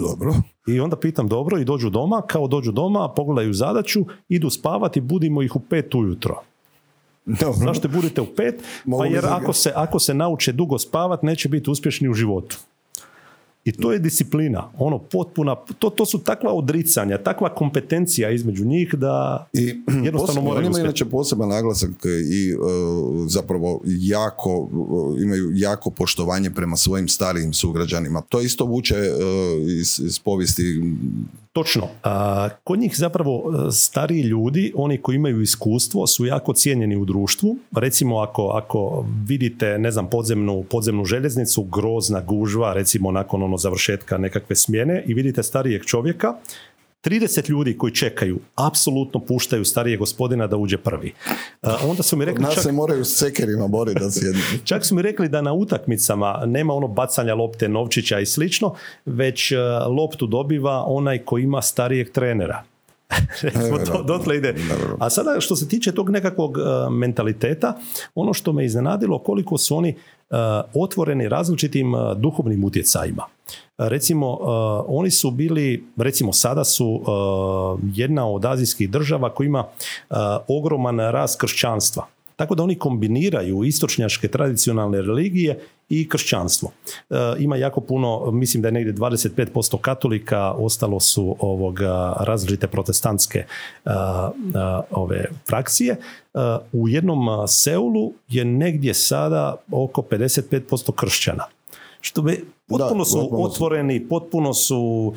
Dobro. I onda pitam dobro i dođu doma, kao dođu doma, pogledaju zadaću, idu spavati, budimo ih u pet ujutro. Dobro. Zašto budete u pet? pa jer ako se, ako se nauče dugo spavat, neće biti uspješni u životu. I to je disciplina, ono potpuna, to, to su takva odricanja, takva kompetencija između njih da I jednostavno moraju Oni inače poseban naglasak i uh, zapravo jako, uh, imaju jako poštovanje prema svojim starijim sugrađanima. To isto vuče uh, iz, iz povijesti Točno. kod njih zapravo e, stariji ljudi, oni koji imaju iskustvo, su jako cijenjeni u društvu. Recimo ako, ako vidite, ne znam, podzemnu, podzemnu željeznicu, grozna gužva, recimo nakon ono završetka nekakve smjene i vidite starijeg čovjeka, 30 ljudi koji čekaju apsolutno puštaju starije gospodina da uđe prvi. onda su mi rekli... Nas čak, se moraju s cekerima boriti da sjednu. čak su mi rekli da na utakmicama nema ono bacanja lopte, novčića i slično, već loptu dobiva onaj koji ima starijeg trenera. to, dotle ide. A sada što se tiče tog nekakvog mentaliteta, ono što me iznenadilo koliko su oni otvoreni različitim duhovnim utjecajima. Recimo, oni su bili, recimo sada su jedna od azijskih država koja ima ogroman rast kršćanstva. Tako da oni kombiniraju istočnjačke tradicionalne religije i kršćanstvo. E, ima jako puno, mislim da je negdje 25% katolika, ostalo su ovoga različite protestantske e, e, ove frakcije. U jednom Seulu je negdje sada oko 55% kršćana. Što bi potpuno su otvoreni, potpuno su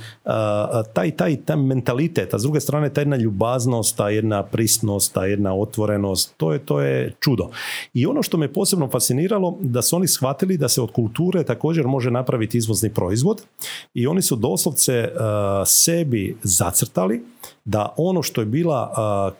taj, taj, taj mentalitet, a s druge strane ta jedna ljubaznost, ta jedna prisnost, ta jedna otvorenost, to je, to je čudo. I ono što me posebno fasciniralo, da su oni shvatili da se od kulture također može napraviti izvozni proizvod i oni su doslovce sebi zacrtali da ono što je bila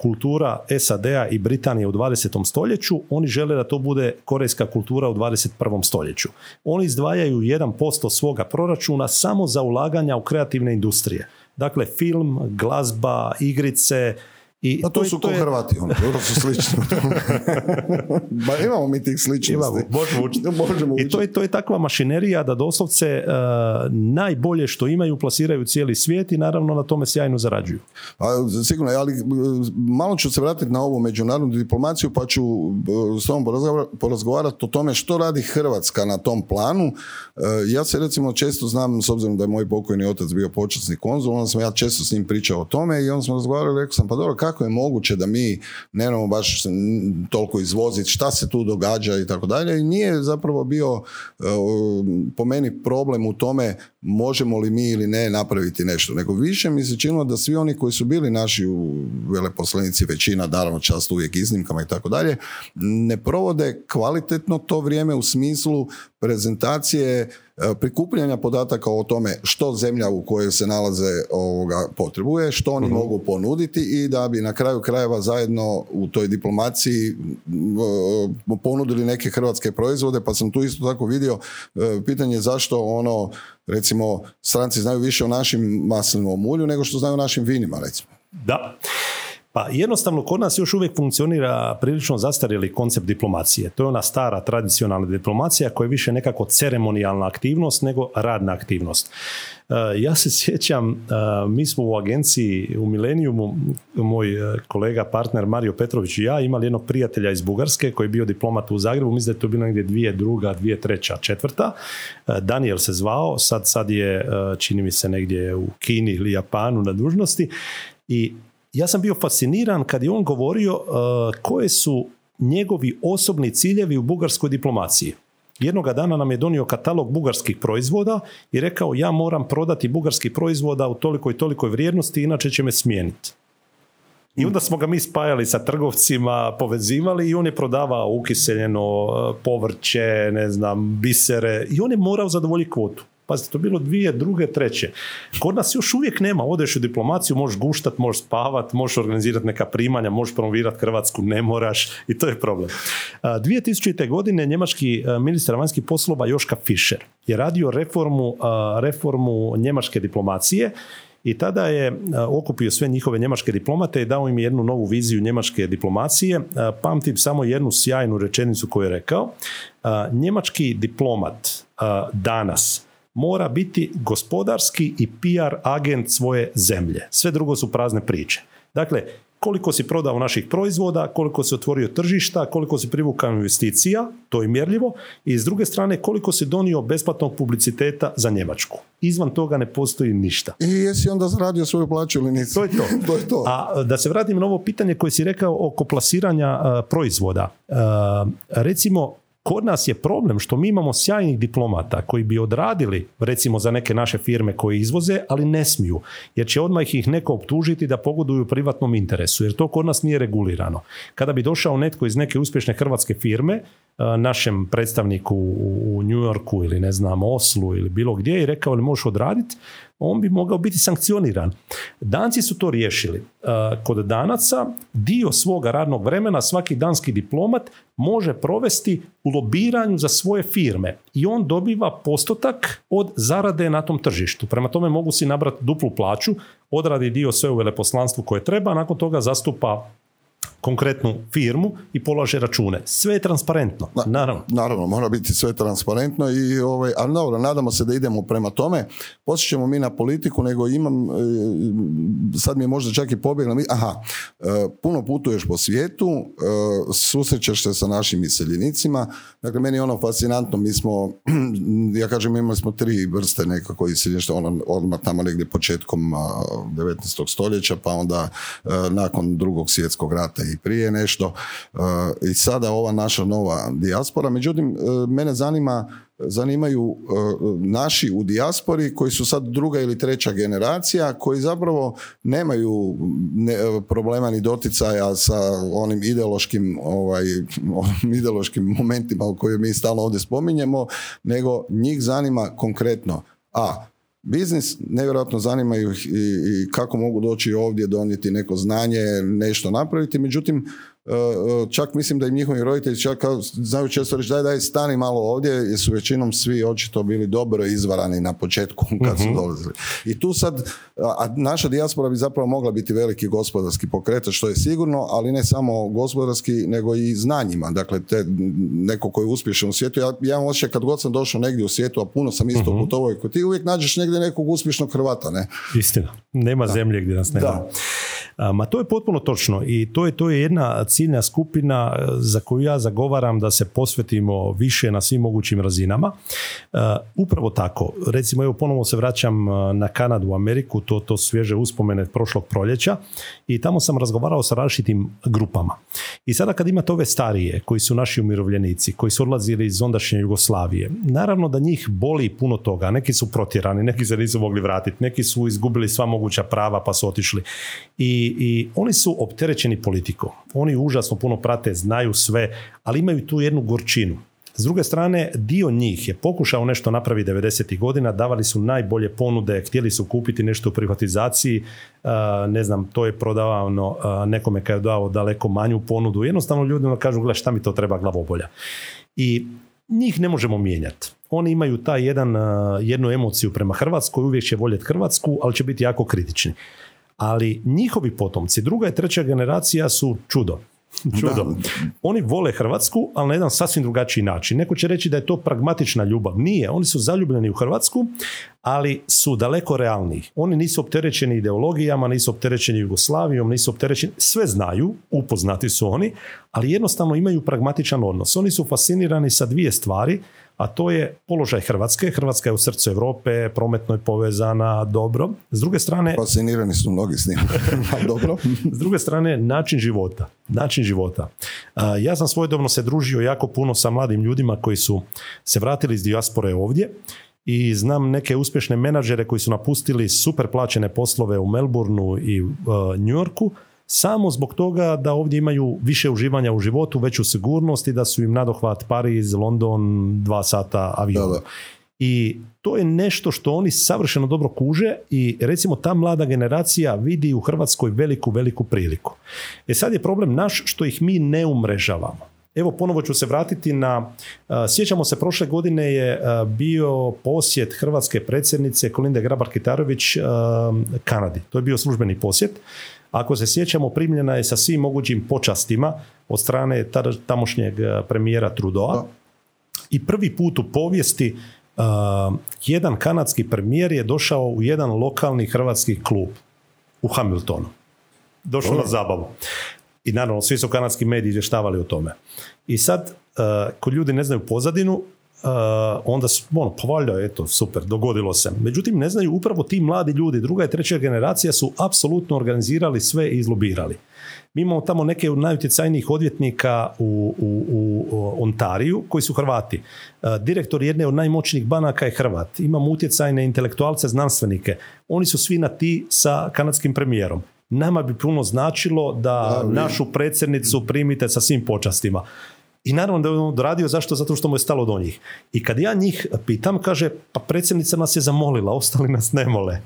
kultura SAD-a i Britanije u 20. stoljeću, oni žele da to bude korejska kultura u 21. stoljeću. Oni izdvajaju 1% svoga proračuna samo za ulaganja u kreativne industrije. Dakle, film, glazba, igrice, i A to, su ko Hrvati, ono, to su slični. ba, imamo mi tih sličnosti. Imamo, možemo I to je, to je takva mašinerija da doslovce uh, najbolje što imaju plasiraju cijeli svijet i naravno na tome sjajno zarađuju. A, sigurno, ali malo ću se vratiti na ovu međunarodnu diplomaciju pa ću s tobom porazgovarati o tome što radi Hrvatska na tom planu. Ja se recimo često znam, s obzirom da je moj pokojni otac bio počasni konzul, onda sam ja često s njim pričao o tome i onda smo razgovarali, rekao sam, pa dobro, kako kako je moguće da mi nemamo baš toliko izvoziti, šta se tu događa i tako dalje. I nije zapravo bio e, po meni problem u tome možemo li mi ili ne napraviti nešto, nego više mi se činilo da svi oni koji su bili naši u veleposlanici, većina, naravno čast uvijek iznimkama i tako dalje, ne provode kvalitetno to vrijeme u smislu prezentacije E, prikupljanja podataka o tome što zemlja u kojoj se nalaze ovoga potrebuje, što oni mhm. mogu ponuditi i da bi na kraju krajeva zajedno u toj diplomaciji ponudili neke hrvatske proizvode, pa sam tu isto tako vidio e, pitanje zašto ono recimo stranci znaju više o našim maslinovom ulju nego što znaju o našim vinima recimo. Da. Pa jednostavno kod nas još uvijek funkcionira prilično zastarjeli koncept diplomacije. To je ona stara tradicionalna diplomacija koja je više nekako ceremonijalna aktivnost nego radna aktivnost. E, ja se sjećam, e, mi smo u agenciji u Milenijumu, moj e, kolega, partner Mario Petrović i ja imali jednog prijatelja iz Bugarske koji je bio diplomat u Zagrebu, mislim da je to bilo negdje dvije druga, dvije treća, četvrta. Daniel se zvao, sad, sad je čini mi se negdje u Kini ili Japanu na dužnosti i ja sam bio fasciniran kad je on govorio uh, koje su njegovi osobni ciljevi u bugarskoj diplomaciji. Jednoga dana nam je donio katalog bugarskih proizvoda i rekao ja moram prodati bugarski proizvoda u tolikoj i tolikoj vrijednosti, inače će me smijeniti. I onda smo ga mi spajali sa trgovcima, povezivali i on je prodavao ukiseljeno uh, povrće, ne znam, bisere i on je morao zadovoljiti kvotu. Pazite, to je bilo dvije, druge, treće. Kod nas još uvijek nema. Odeš u diplomaciju, možeš guštat, možeš spavat, možeš organizirati neka primanja, možeš promovirati Hrvatsku, ne moraš i to je problem. 2000. godine njemački ministar vanjskih poslova Joška Fischer je radio reformu, reformu njemačke diplomacije i tada je okupio sve njihove njemačke diplomate i dao im jednu novu viziju njemačke diplomacije. Pamtim samo jednu sjajnu rečenicu koju je rekao. Njemački diplomat danas mora biti gospodarski i PR agent svoje zemlje. Sve drugo su prazne priče. Dakle, koliko si prodao naših proizvoda, koliko si otvorio tržišta, koliko si privukao investicija, to je mjerljivo, i s druge strane koliko si donio besplatnog publiciteta za Njemačku. Izvan toga ne postoji ništa. I jesi onda zaradio svoju plaću ili nisi? To je to. to, je to. A da se vratim na ovo pitanje koje si rekao oko plasiranja proizvoda. recimo, Kod nas je problem što mi imamo sjajnih diplomata koji bi odradili recimo za neke naše firme koje izvoze, ali ne smiju, jer će odmah ih neko optužiti da pogoduju privatnom interesu, jer to kod nas nije regulirano. Kada bi došao netko iz neke uspješne hrvatske firme, našem predstavniku u New Yorku ili ne znam Oslu ili bilo gdje i rekao li možeš odraditi, on bi mogao biti sankcioniran. Danci su to riješili. Kod danaca dio svoga radnog vremena svaki danski diplomat može provesti u lobiranju za svoje firme i on dobiva postotak od zarade na tom tržištu. Prema tome mogu si nabrati duplu plaću, odradi dio sve u veleposlanstvu koje treba, nakon toga zastupa konkretnu firmu i polaže račune. Sve je transparentno, naravno. Naravno, mora biti sve transparentno i ovaj, ali dobro, nadamo se da idemo prema tome. Posjećemo mi na politiku, nego imam, e, sad mi je možda čak i pobjegla, aha, e, puno putuješ po svijetu, e, susrećeš se sa našim iseljenicima, dakle meni je ono fascinantno, mi smo, ja kažem imali smo tri vrste nekako iseljeništva, ono odmah tamo negdje početkom 19. stoljeća, pa onda nakon drugog svjetskog rata i prije nešto e, i sada ova naša nova dijaspora. Međutim, e, mene zanima zanimaju e, naši u dijaspori koji su sad druga ili treća generacija koji zapravo nemaju problema ni doticaja sa onim ideološkim ovaj, ideološkim momentima o kojima mi stalno ovdje spominjemo nego njih zanima konkretno a biznis, nevjerojatno zanimaju ih i, kako mogu doći ovdje, donijeti neko znanje, nešto napraviti, međutim čak mislim da i njihovi roditelji čak znaju često reći daj daj stani malo ovdje jer su većinom svi očito bili dobro izvarani na početku kad su mhm. dolazili. I tu sad, a naša dijaspora bi zapravo mogla biti veliki gospodarski pokretač, što je sigurno, ali ne samo gospodarski, nego i znanjima. Dakle, te, neko koji je uspješan u svijetu. Ja, ja imam osjećaj kad god sam došao negdje u svijetu, a puno sam isto uh-huh. putovao i kod ti, uvijek nađeš negdje nekog uspješnog Hrvata, ne? Istina. Nema zemlje gdje nas nema. Da. Ma to je potpuno točno i to je, to je jedna ciljna skupina e, za koju ja zagovaram da se posvetimo više na svim mogućim razinama. E, upravo tako. Recimo, evo ponovo se vraćam e, na Kanadu, Ameriku, to, to svježe uspomene prošlog proljeća i tamo sam razgovarao sa različitim grupama. I sada kad imate ove starije, koji su naši umirovljenici, koji su odlazili iz ondašnje Jugoslavije, naravno da njih boli puno toga. Neki su protjerani, neki se nisu mogli vratiti, neki su izgubili sva moguća prava pa su otišli. I i, oni su opterećeni politikom. Oni užasno puno prate, znaju sve, ali imaju tu jednu gorčinu. S druge strane, dio njih je pokušao nešto napraviti 90. godina, davali su najbolje ponude, htjeli su kupiti nešto u privatizaciji, ne znam, to je prodavano nekome kad je dao daleko manju ponudu. Jednostavno ljudima kažu, gledaj šta mi to treba glavobolja. I njih ne možemo mijenjati. Oni imaju taj jedan, jednu emociju prema Hrvatskoj, uvijek će voljeti Hrvatsku, ali će biti jako kritični ali njihovi potomci, druga i treća generacija su čudo. Čudo. Oni vole Hrvatsku, ali na jedan sasvim drugačiji način. Neko će reći da je to pragmatična ljubav. Nije. Oni su zaljubljeni u Hrvatsku, ali su daleko realniji. Oni nisu opterećeni ideologijama, nisu opterećeni Jugoslavijom, nisu opterećeni, sve znaju, upoznati su oni, ali jednostavno imaju pragmatičan odnos. Oni su fascinirani sa dvije stvari, a to je položaj Hrvatske. Hrvatska je u srcu Europe, prometno je povezana, dobro. S druge strane... Fascinirani su mnogi s njim. dobro. S druge strane, način života. Način života. Ja sam svojedobno se družio jako puno sa mladim ljudima koji su se vratili iz dijaspore ovdje i znam neke uspješne menadžere koji su napustili super plaćene poslove u Melbourneu i uh, New Yorku samo zbog toga da ovdje imaju više uživanja u životu, veću sigurnost i da su im nadohvat Pariz, London, dva sata avion. I to je nešto što oni savršeno dobro kuže i recimo ta mlada generacija vidi u Hrvatskoj veliku, veliku priliku. E sad je problem naš što ih mi ne umrežavamo. Evo ponovo ću se vratiti na, sjećamo se prošle godine je bio posjet hrvatske predsjednice Kolinde Grabar-Kitarović Kanadi. To je bio službeni posjet. Ako se sjećamo, primljena je sa svim mogućim počastima od strane tamošnjeg eh, premijera Trudeau. I prvi put u povijesti uh, jedan kanadski premijer je došao u jedan lokalni hrvatski klub u Hamiltonu. Došao na zabavu. I naravno, svi su kanadski mediji izvještavali o tome. I sad, uh, ko ljudi ne znaju pozadinu, onda su, ono, pa valjda, eto, super, dogodilo se. Međutim, ne znaju upravo ti mladi ljudi, druga i treća generacija su apsolutno organizirali sve i izlobirali. Mi imamo tamo neke od najutjecajnijih odvjetnika u, u, u Ontariju koji su Hrvati. Direktor jedne od najmoćnijih banaka je Hrvat. Imamo utjecajne intelektualce, znanstvenike. Oni su svi na ti sa kanadskim premijerom. Nama bi puno značilo da našu predsjednicu primite sa svim počastima. I naravno da je on doradio, zašto? Zato što mu je stalo do njih. I kad ja njih pitam, kaže, pa predsjednica nas je zamolila, ostali nas ne mole.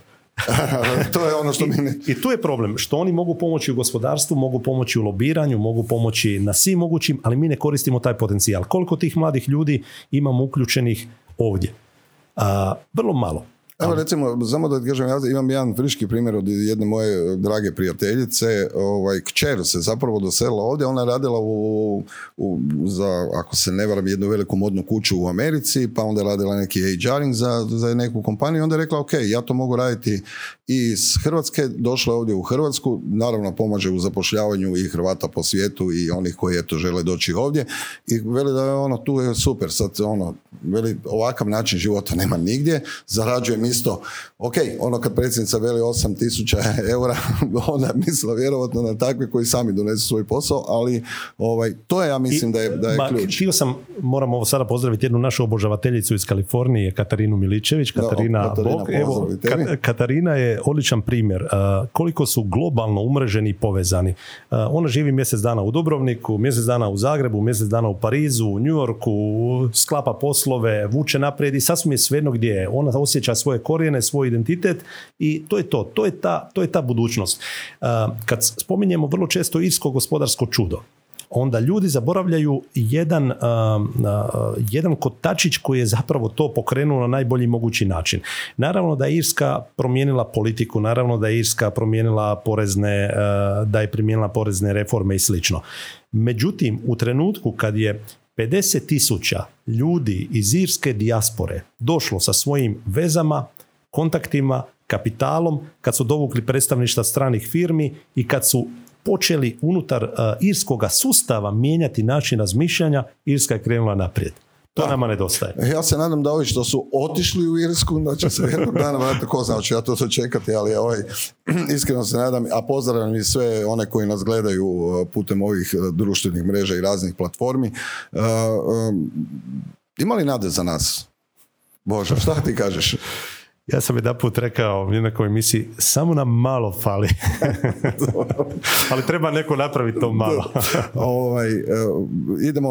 to je ono što mi I, tu je problem, što oni mogu pomoći u gospodarstvu, mogu pomoći u lobiranju, mogu pomoći na svim mogućim, ali mi ne koristimo taj potencijal. Koliko tih mladih ljudi imamo uključenih ovdje? A, vrlo malo. Evo recimo, samo da kažem, ja imam jedan friški primjer od jedne moje drage prijateljice, ovaj, kćer se zapravo doselila ovdje, ona je radila u, u, za, ako se ne varam, jednu veliku modnu kuću u Americi, pa onda je radila neki HRing za, za neku kompaniju, onda je rekla, ok, ja to mogu raditi iz Hrvatske, došla ovdje u Hrvatsku, naravno pomaže u zapošljavanju i Hrvata po svijetu i onih koji eto žele doći ovdje i veli da je ono, tu je super, sad ono, veli, ovakav način života nema nigdje, zarađujem isto, ok, ono kad predsjednica veli 8000 eura, onda misla vjerovatno na takve koji sami donesu svoj posao, ali ovaj, to je ja mislim da je, da je ključ. Htio sam, moram ovo sada pozdraviti jednu našu obožavateljicu iz Kalifornije, Katarinu Miličević, Katarina, Katarina Evo, Katarina je odličan primjer koliko su globalno umreženi i povezani. Ona živi mjesec dana u Dubrovniku, mjesec dana u Zagrebu, mjesec dana u Parizu, u New Yorku, sklapa poslove, vuče naprijed i sasvim je svejedno gdje je. Ona osjeća svoje korijene, svoj identitet i to je to. To je ta, to je ta budućnost. Kad spominjemo vrlo često irsko gospodarsko čudo, onda ljudi zaboravljaju jedan, jedan kotačić koji je zapravo to pokrenuo na najbolji mogući način. Naravno da je Irska promijenila politiku, naravno da je Irska promijenila porezne, da je primijenila porezne reforme i slično. Međutim, u trenutku kad je 50 tisuća ljudi iz irske dijaspore došlo sa svojim vezama, kontaktima, kapitalom, kad su dovukli predstavništva stranih firmi i kad su počeli unutar uh, irskoga sustava mijenjati način razmišljanja, Irska je krenula naprijed. To da. nama nedostaje. Ja se nadam da ovi što su otišli u Irsku, da će se jednog dana vratiti, ko zna, ja to to čekati, ali ovaj, iskreno se nadam, a pozdravljam i sve one koji nas gledaju uh, putem ovih uh, društvenih mreža i raznih platformi. Uh, um, ima li nade za nas? Bože, šta ti kažeš? Ja sam jedan put rekao u nekoj emisiji, samo nam malo fali. Ali treba neko napraviti to malo. ovaj, e, idemo,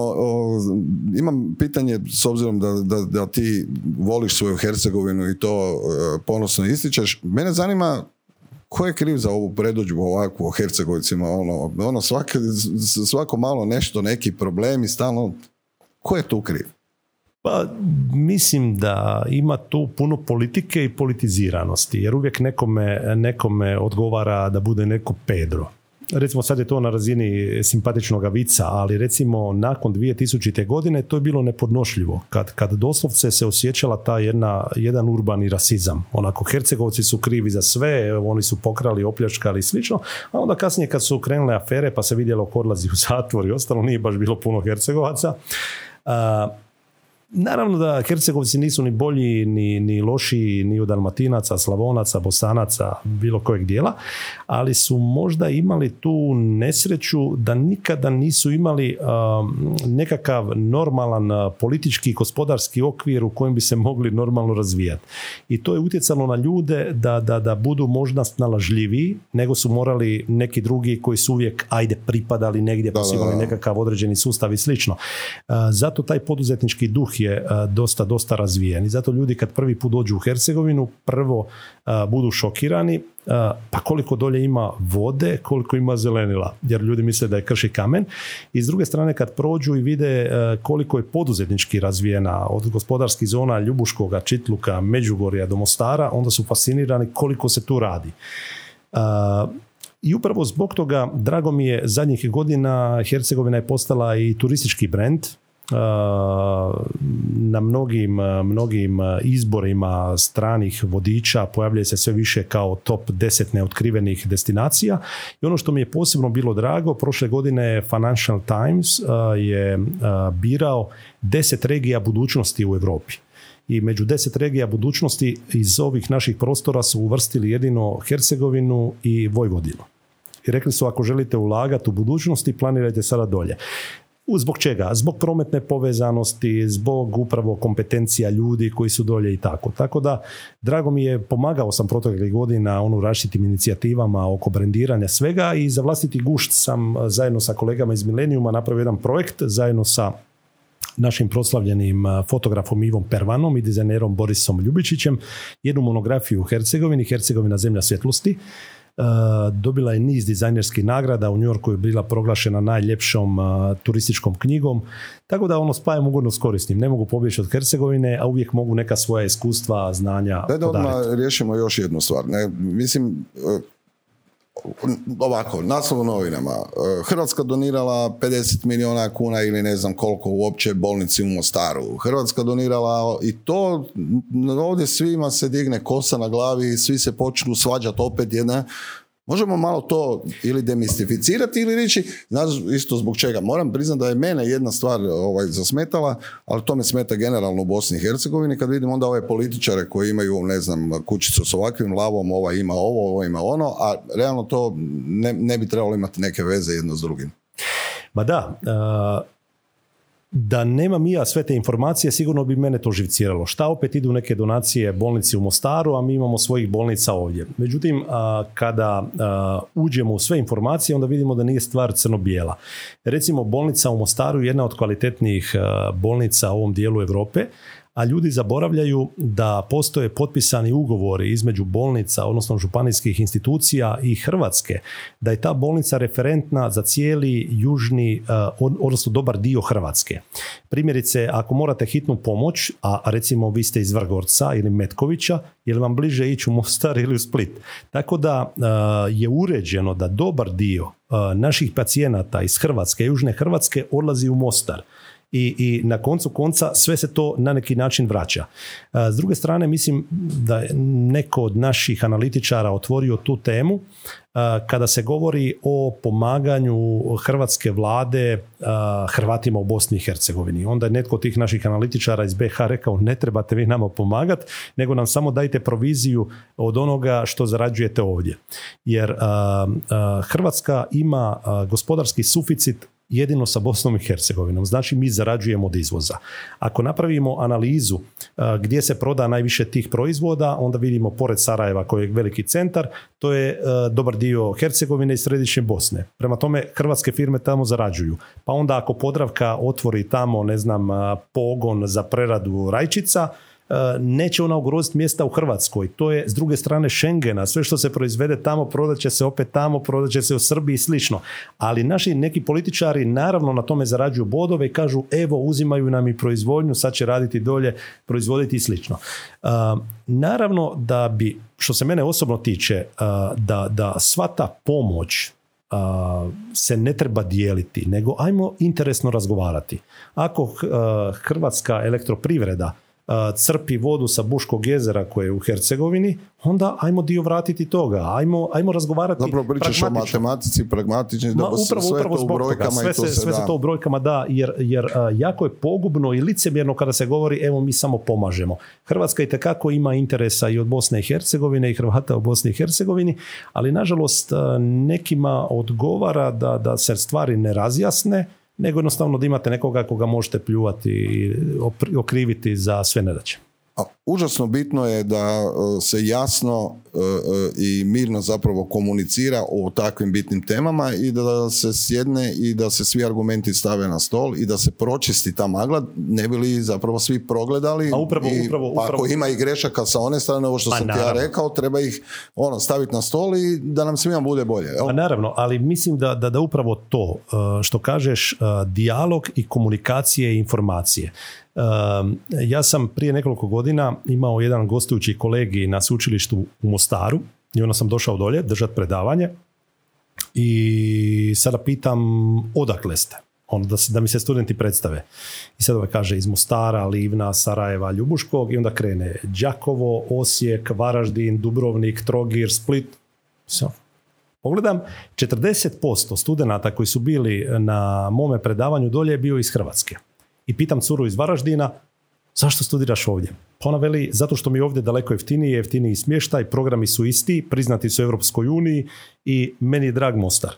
imam pitanje s obzirom da, da, da ti voliš svoju Hercegovinu i to e, ponosno ističeš. Mene zanima ko je kriv za ovu predođbu ovakvu o Hercegovicima? Ono, ono svako, svako malo nešto, neki problemi, stalno. Ko je tu kriv? Pa mislim da ima tu puno politike i politiziranosti, jer uvijek nekome, nekome odgovara da bude neko Pedro. Recimo sad je to na razini simpatičnog vica, ali recimo nakon 2000. godine to je bilo nepodnošljivo. Kad, kad doslovce se osjećala ta jedna, jedan urbani rasizam. Onako, Hercegovci su krivi za sve, oni su pokrali, opljačkali i slično, a onda kasnije kad su krenule afere pa se vidjelo ko odlazi u zatvor i ostalo, nije baš bilo puno Hercegovaca. Naravno da Hercegovci nisu ni bolji, ni, ni lošiji, ni od Dalmatinaca, Slavonaca, Bosanaca, bilo kojeg dijela, ali su možda imali tu nesreću da nikada nisu imali um, nekakav normalan politički i gospodarski okvir u kojem bi se mogli normalno razvijati. I to je utjecalo na ljude da, da, da budu možda snalažljiviji, nego su morali neki drugi koji su uvijek, ajde, pripadali negdje, pa su imali nekakav određeni sustav i slično. zato taj poduzetnički duh je e, dosta, dosta razvijen. I zato ljudi kad prvi put dođu u Hercegovinu, prvo e, budu šokirani, e, pa koliko dolje ima vode, koliko ima zelenila, jer ljudi misle da je krši kamen. I s druge strane kad prođu i vide koliko je poduzetnički razvijena od gospodarskih zona Ljubuškoga, Čitluka, Međugorja do Mostara, onda su fascinirani koliko se tu radi. I upravo zbog toga, drago mi je, zadnjih godina Hercegovina je postala i turistički brend, na mnogim, mnogim izborima stranih vodiča pojavljuje se sve više kao top 10 neotkrivenih destinacija i ono što mi je posebno bilo drago, prošle godine Financial Times je birao 10 regija budućnosti u Europi i među deset regija budućnosti iz ovih naših prostora su uvrstili jedino Hercegovinu i Vojvodinu. I rekli su ako želite ulagati u budućnosti, planirajte sada dolje. Zbog čega? Zbog prometne povezanosti, zbog upravo kompetencija ljudi koji su dolje i tako. Tako da, drago mi je, pomagao sam proteklih godina onu različitim inicijativama oko brendiranja svega i za vlastiti gušt sam zajedno sa kolegama iz Millenniuma napravio jedan projekt zajedno sa našim proslavljenim fotografom Ivom Pervanom i dizajnerom Borisom Ljubičićem jednu monografiju u Hercegovini, Hercegovina zemlja svjetlosti. Dobila je niz dizajnerskih nagrada, u Yorku je bila proglašena najljepšom turističkom knjigom, tako da ono spajam ugodno s korisnim. Ne mogu pobjeći od Hercegovine, a uvijek mogu neka svoja iskustva, znanja Da odmah riješimo još jednu stvar. Ne, mislim, ovako, naslov u novinama. E, Hrvatska donirala 50 milijuna kuna ili ne znam koliko uopće bolnici u Mostaru. Hrvatska donirala i to ovdje svima se digne kosa na glavi i svi se počnu svađati opet jedna Možemo malo to ili demistificirati ili reći, znaš isto zbog čega. Moram priznati da je mene jedna stvar ovaj, zasmetala, ali to me smeta generalno u Bosni i Hercegovini kad vidim onda ove političare koji imaju, ne znam, kućicu s ovakvim lavom, ova ima ovo, ovo ima ono, a realno to ne, ne bi trebalo imati neke veze jedno s drugim. Ma da, da nemam i ja sve te informacije, sigurno bi mene to živciralo. Šta opet idu neke donacije bolnici u Mostaru, a mi imamo svojih bolnica ovdje. Međutim, kada uđemo u sve informacije, onda vidimo da nije stvar crno-bijela. Recimo, bolnica u Mostaru je jedna od kvalitetnijih bolnica u ovom dijelu Europe, a ljudi zaboravljaju da postoje potpisani ugovori između bolnica, odnosno županijskih institucija i Hrvatske, da je ta bolnica referentna za cijeli južni, eh, odnosno dobar dio Hrvatske. Primjerice, ako morate hitnu pomoć, a recimo vi ste iz Vrgorca ili Metkovića, je li vam bliže ići u Mostar ili u Split? Tako da eh, je uređeno da dobar dio eh, naših pacijenata iz Hrvatske, južne Hrvatske, odlazi u Mostar i, i na koncu konca sve se to na neki način vraća. S druge strane, mislim da je neko od naših analitičara otvorio tu temu kada se govori o pomaganju hrvatske vlade Hrvatima u Bosni i Hercegovini. Onda je netko od tih naših analitičara iz BH rekao ne trebate vi nama pomagati, nego nam samo dajte proviziju od onoga što zarađujete ovdje. Jer Hrvatska ima gospodarski suficit jedino sa Bosnom i Hercegovinom. Znači mi zarađujemo od izvoza. Ako napravimo analizu gdje se proda najviše tih proizvoda, onda vidimo pored Sarajeva koji je veliki centar, to je dobar dio Hercegovine i središnje Bosne. Prema tome hrvatske firme tamo zarađuju. Pa onda ako Podravka otvori tamo, ne znam, pogon za preradu rajčica, E, neće ona ugroziti mjesta u Hrvatskoj. To je s druge strane Schengena. Sve što se proizvede tamo, prodat će se opet tamo, prodat će se u Srbiji i slično. Ali naši neki političari naravno na tome zarađuju bodove i kažu evo uzimaju nam i proizvodnju, sad će raditi dolje, proizvoditi i slično. E, naravno da bi, što se mene osobno tiče, e, da, da sva ta pomoć se ne treba dijeliti, nego ajmo interesno razgovarati. Ako Hrvatska elektroprivreda crpi vodu sa Buškog jezera koje je u Hercegovini, onda ajmo dio vratiti toga, ajmo, ajmo razgovarati Zapravo pričaš o matematici, pragmatični, da upravo, sve upravo to u brojkama sve, se, sve se to u brojkama da, jer, jer jako je pogubno i licemjerno kada se govori evo mi samo pomažemo. Hrvatska i tekako ima interesa i od Bosne i Hercegovine i Hrvata u Bosni i Hercegovini, ali nažalost nekima odgovara da, da se stvari ne razjasne, nego jednostavno da imate nekoga koga možete pljuvati i okriviti za sve nedaće. Užasno bitno je da e, se jasno e, e, i mirno zapravo komunicira o takvim bitnim temama i da se sjedne i da se svi argumenti stave na stol i da se pročisti ta magla, ne bi li zapravo svi progledali A upravo, i upravo, pa ako ima i grešaka sa one strane, ovo što pa sam ti ja rekao, treba ih ono, staviti na stol i da nam svima bude bolje. Pa naravno, ali mislim da, da, da upravo to što kažeš, dijalog i komunikacije i informacije. Ja sam prije nekoliko godina imao jedan gostujući kolegi na sveučilištu u Mostaru i onda sam došao dolje držati predavanje i sada pitam odakle ste. Ono da, da mi se studenti predstave. I sad ovaj kaže iz Mostara, Livna, Sarajeva, Ljubuškog i onda krene Đakovo, Osijek, Varaždin, Dubrovnik, Trogir, Split. So. Pogledam, 40% studenata koji su bili na mome predavanju dolje je bio iz Hrvatske. I pitam curu iz Varaždina, zašto studiraš ovdje? Pa ona veli, zato što mi je ovdje daleko jeftiniji, jeftiniji smještaj, programi su isti, priznati su Europskoj uniji i meni je drag Mostar.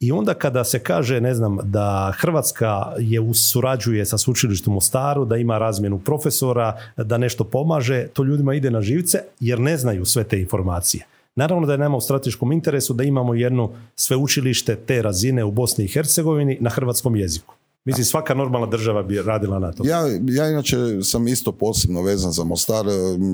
I onda kada se kaže, ne znam, da Hrvatska je surađuje sa sveučilištem u Mostaru, da ima razmjenu profesora, da nešto pomaže, to ljudima ide na živce jer ne znaju sve te informacije. Naravno da je nama u strateškom interesu da imamo jedno sveučilište te razine u Bosni i Hercegovini na hrvatskom jeziku. Mislim, svaka normalna država bi radila na to. Ja, ja inače sam isto posebno vezan za Mostar,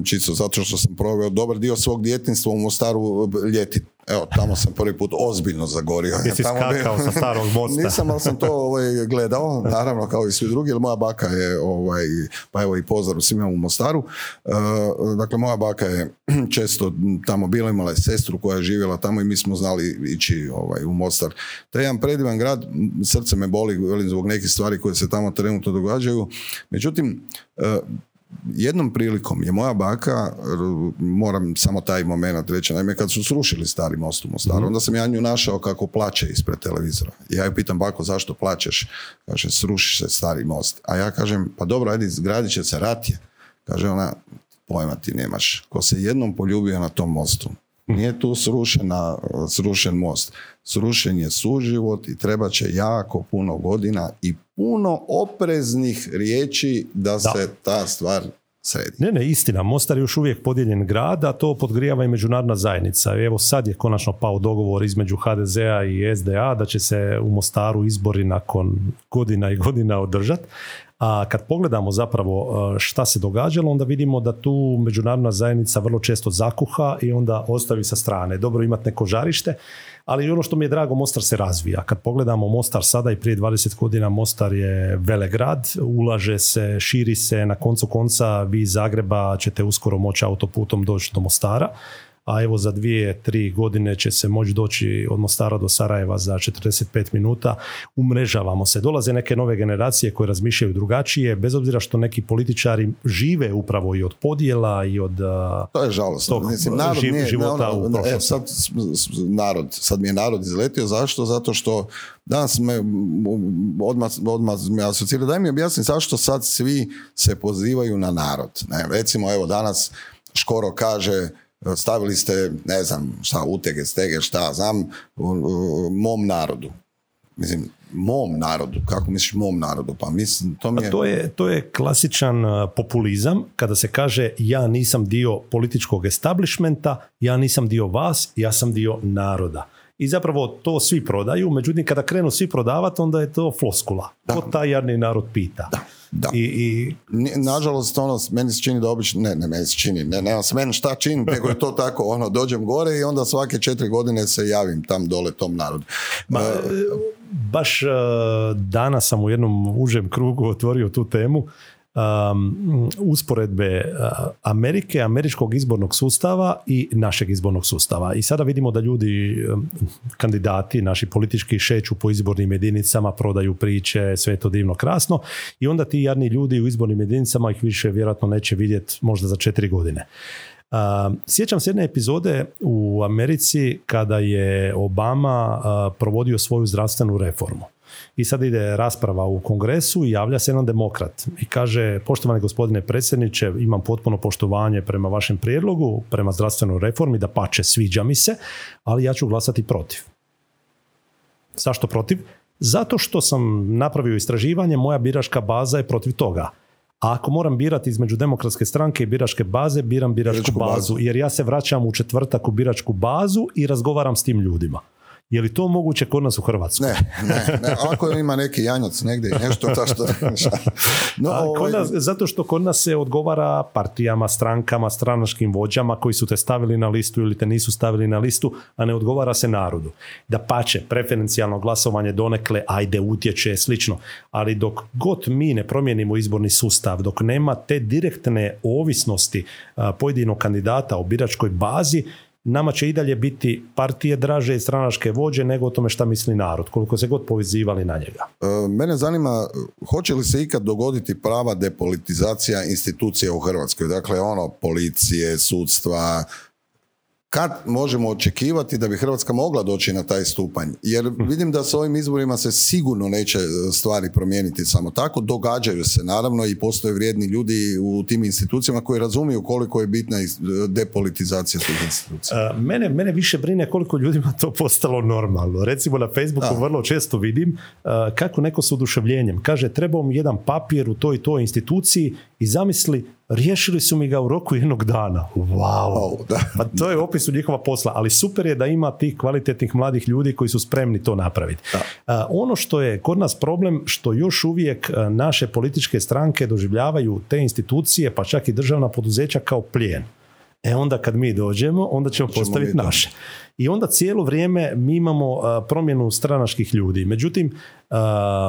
čisto zato što sam proveo dobar dio svog djetinstva u Mostaru ljeti. Evo, tamo sam prvi put ozbiljno zagorio. Jesi tamo skakao sa starog mosta? Nisam, ali sam to ovaj, gledao, naravno kao i svi drugi, jer moja baka je, ovaj, pa evo i pozdrav svima u Mostaru. Uh, dakle, moja baka je često tamo bila, imala je sestru koja je živjela tamo i mi smo znali ići ovaj, u Mostar. To je jedan predivan grad, srce me boli velim, zbog nekih stvari koje se tamo trenutno događaju. Međutim, uh, jednom prilikom je moja baka, moram samo taj moment reći, naime kad su srušili stari most u Mostaru, mhm. onda sam ja nju našao kako plaće ispred televizora. Ja ju pitam, bako, zašto plaćeš? Kaže, sruši se stari most. A ja kažem, pa dobro, ajde, zgradit će se ratje. Kaže ona, pojma ti nemaš. Ko se jednom poljubio na tom mostu, nije tu srušena, srušen most. Srušen je suživot i treba će jako puno godina i puno opreznih riječi da, se ta stvar sredi. Ne, ne, istina. Mostar je još uvijek podijeljen grad, a to podgrijava i međunarodna zajednica. Evo sad je konačno pao dogovor između HDZ-a i SDA da će se u Mostaru izbori nakon godina i godina održati. A kad pogledamo zapravo e, šta se događalo, onda vidimo da tu međunarodna zajednica vrlo često zakuha i onda ostavi sa strane. Dobro imati neko žarište, ali ono što mi je drago, Mostar se razvija. Kad pogledamo Mostar sada i prije 20 godina, Mostar je velegrad, ulaže se, širi se, na koncu konca vi iz Zagreba ćete uskoro moći autoputom doći do Mostara a evo za dvije, tri godine će se moći doći od Mostara do Sarajeva za 45 minuta. Umrežavamo se. Dolaze neke nove generacije koje razmišljaju drugačije, bez obzira što neki političari žive upravo i od podjela i od to je žalostno. narod života u e, sad, narod, sad mi je narod izletio. Zašto? Zato što danas me odmah, odmah me asocira. Daj mi objasni zašto sad svi se pozivaju na narod. Ne, recimo, evo danas Škoro kaže stavili ste, ne znam, šta, utege, stege, šta, znam, mom narodu. Mislim, mom narodu, kako misliš mom narodu? Pa mislim, to mi je... To je, to je klasičan populizam kada se kaže ja nisam dio političkog establishmenta, ja nisam dio vas, ja sam dio naroda. I zapravo to svi prodaju, međutim kada krenu svi prodavati, onda je to floskula. To taj jadni narod pita. Da. Da. I, i... Nažalost, ono, meni se čini da obično, ne, ne, meni se čini, ne, nemam se meni šta čini, nego je to tako, ono, dođem gore i onda svake četiri godine se javim tam dole tom narodu. Ma, uh, baš uh, danas sam u jednom užem krugu otvorio tu temu um, usporedbe uh, Amerike, američkog izbornog sustava i našeg izbornog sustava. I sada vidimo da ljudi, um, kandidati, naši politički šeću po izbornim jedinicama, prodaju priče, sve to divno krasno i onda ti jadni ljudi u izbornim jedinicama ih više vjerojatno neće vidjeti možda za četiri godine. Uh, sjećam se jedne epizode u Americi kada je Obama uh, provodio svoju zdravstvenu reformu i sad ide rasprava u kongresu i javlja se jedan demokrat i kaže, poštovani gospodine predsjedniče, imam potpuno poštovanje prema vašem prijedlogu, prema zdravstvenoj reformi, da pače, sviđa mi se, ali ja ću glasati protiv. Zašto protiv? Zato što sam napravio istraživanje, moja biračka baza je protiv toga. A ako moram birati između demokratske stranke i biračke baze, biram biračku, bazu, jer ja se vraćam u četvrtak u biračku bazu i razgovaram s tim ljudima. Je li to moguće kod nas u Hrvatskoj? Ne, ne, ne. Ako ima neki janjac negdje, nešto to što... No, ovaj- nas, zato što kod nas se odgovara partijama, strankama, stranačkim vođama koji su te stavili na listu ili te nisu stavili na listu, a ne odgovara se narodu. Da pače, preferencijalno glasovanje donekle, ajde, utječe, slično. Ali dok god mi ne promijenimo izborni sustav, dok nema te direktne ovisnosti pojedinog kandidata u biračkoj bazi, nama će i dalje biti partije draže i stranačke vođe nego o tome šta misli narod, koliko se god povezivali na njega. E, mene zanima, hoće li se ikad dogoditi prava depolitizacija institucija u Hrvatskoj? Dakle, ono, policije, sudstva, kad možemo očekivati da bi Hrvatska mogla doći na taj stupanj? Jer hm. vidim da s ovim izborima se sigurno neće e, stvari promijeniti samo tako. Događaju se naravno i postoje vrijedni ljudi u tim institucijama koji razumiju koliko je bitna e, depolitizacija tih institucija. mene, mene više brine koliko ljudima to postalo normalno. Recimo na Facebooku vrlo često vidim kako neko s oduševljenjem kaže trebao mi jedan papir u toj i toj instituciji i zamisli riješili su mi ga u roku jednog dana. Wow. da. Pa to je opis u njihova posla, ali super je da ima tih kvalitetnih mladih ljudi koji su spremni to napraviti. ono što je kod nas problem, što još uvijek naše političke stranke doživljavaju te institucije, pa čak i državna poduzeća kao plijen. E onda kad mi dođemo, onda ćemo, postaviti naše. I onda cijelo vrijeme mi imamo promjenu stranačkih ljudi. Međutim,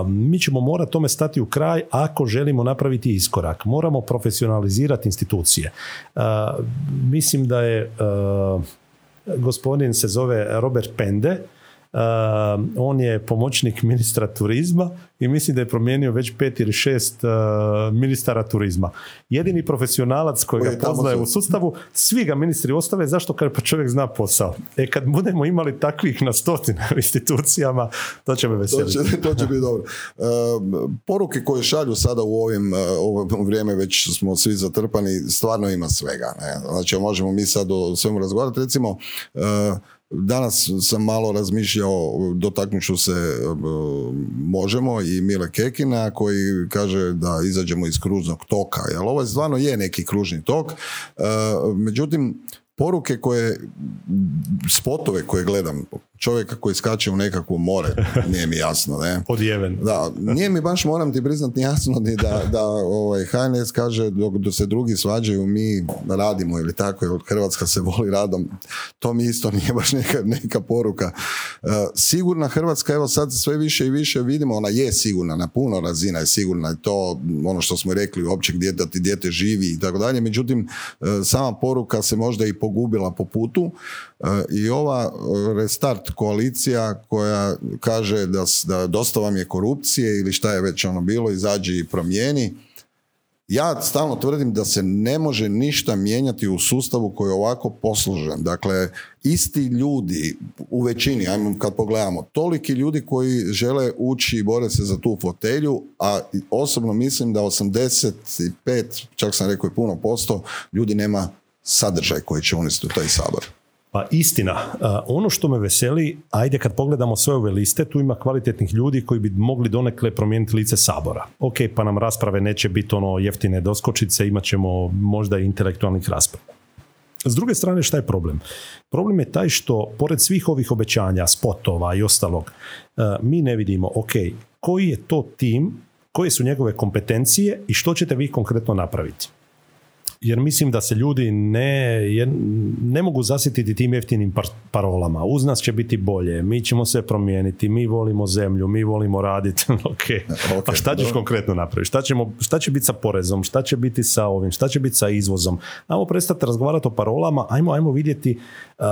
mi ćemo morati tome stati u kraj ako želimo napraviti iskorak. Moramo profesionalizirati institucije. Mislim da je gospodin se zove Robert Pende, on je pomoćnik ministra turizma i mislim da je promijenio već pet ili šest uh, ministara turizma. Jedini profesionalac koji ga poznaje u sustavu, svi ga ministri ostave, zašto? Kad pa čovjek zna posao. E kad budemo imali takvih na stotine institucijama, to će me veseliti. To će, to će biti dobro. Uh, poruke koje šalju sada u ovim, uh, ovo vrijeme već smo svi zatrpani, stvarno ima svega. Ne? Znači možemo mi sad o svemu razgovarati. Recimo, Danas sam malo razmišljao, dotaknut ću se e, možemo i Mile Kekina koji kaže da izađemo iz kružnog toka. Jer ovo stvarno je neki kružni tok. E, međutim, poruke koje, spotove koje gledam, čovjeka koji skače u nekakvo more, nije mi jasno, ne? Odjeven. Da, nije mi baš, moram ti priznati, jasno ni da, da ovaj, HNS kaže dok, se drugi svađaju, mi radimo ili tako, jer Hrvatska se voli radom. To mi isto nije baš neka, neka poruka. Uh, sigurna Hrvatska, evo sad sve više i više vidimo, ona je sigurna, na puno razina je sigurna, to ono što smo rekli, općeg djeta ti dijete živi i tako dalje, međutim, uh, sama poruka se možda i pogubila po putu uh, i ova restart koalicija koja kaže da, da dosta vam je korupcije ili šta je već ono bilo, izađi i promijeni. Ja stalno tvrdim da se ne može ništa mijenjati u sustavu koji je ovako poslužen. Dakle, isti ljudi u većini, ajmo kad pogledamo, toliki ljudi koji žele ući i bore se za tu fotelju, a osobno mislim da 85, čak sam rekao i puno posto, ljudi nema sadržaj koji će unesti u taj sabor. Pa istina, ono što me veseli, ajde kad pogledamo sve ove liste, tu ima kvalitetnih ljudi koji bi mogli donekle promijeniti lice sabora. Ok, pa nam rasprave neće biti ono jeftine doskočice, imat ćemo možda i intelektualnih rasprava. S druge strane, šta je problem? Problem je taj što, pored svih ovih obećanja, spotova i ostalog, mi ne vidimo, ok, koji je to tim, koje su njegove kompetencije i što ćete vi konkretno napraviti jer mislim da se ljudi ne, ne mogu zasjetiti tim jeftinim parolama. Uz nas će biti bolje, mi ćemo se promijeniti, mi volimo zemlju, mi volimo raditi. ok, pa šta ćeš konkretno napraviti? Šta, ćemo, šta će biti sa porezom? Šta će biti sa ovim? Šta će biti sa izvozom? Ajmo prestati razgovarati o parolama, ajmo, ajmo vidjeti uh,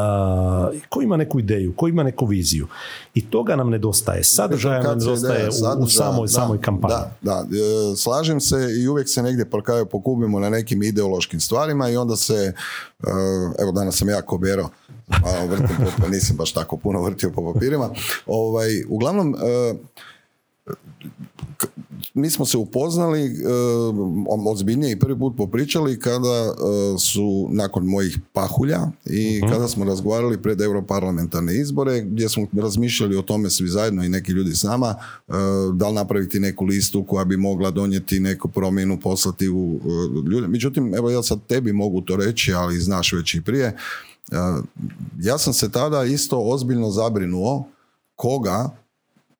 ko ima neku ideju, ko ima neku viziju. I toga nam nedostaje. Sadržaja nam nedostaje u, u samoj, samoj kampanji. Da, da. E, slažem se i uvijek se negdje parkaju pokubimo na nekim ideološkim stvarima i onda se, e, evo danas sam jako bero, malo vrtim, pa nisam baš tako puno vrtio po papirima. Ovaj, uglavnom, e, mi smo se upoznali uh, ozbiljnije i prvi put popričali kada eh, su nakon mojih pahulja i mhm. kada smo razgovarali pred europarlamentarne izbore gdje smo razmišljali o tome svi zajedno i neki ljudi s nama uh, da li napraviti neku listu koja bi mogla donijeti neku promjenu poslati u ljude. Međutim, evo ja sad tebi mogu to reći, ali znaš već i prije. ja sam se tada isto ozbiljno zabrinuo koga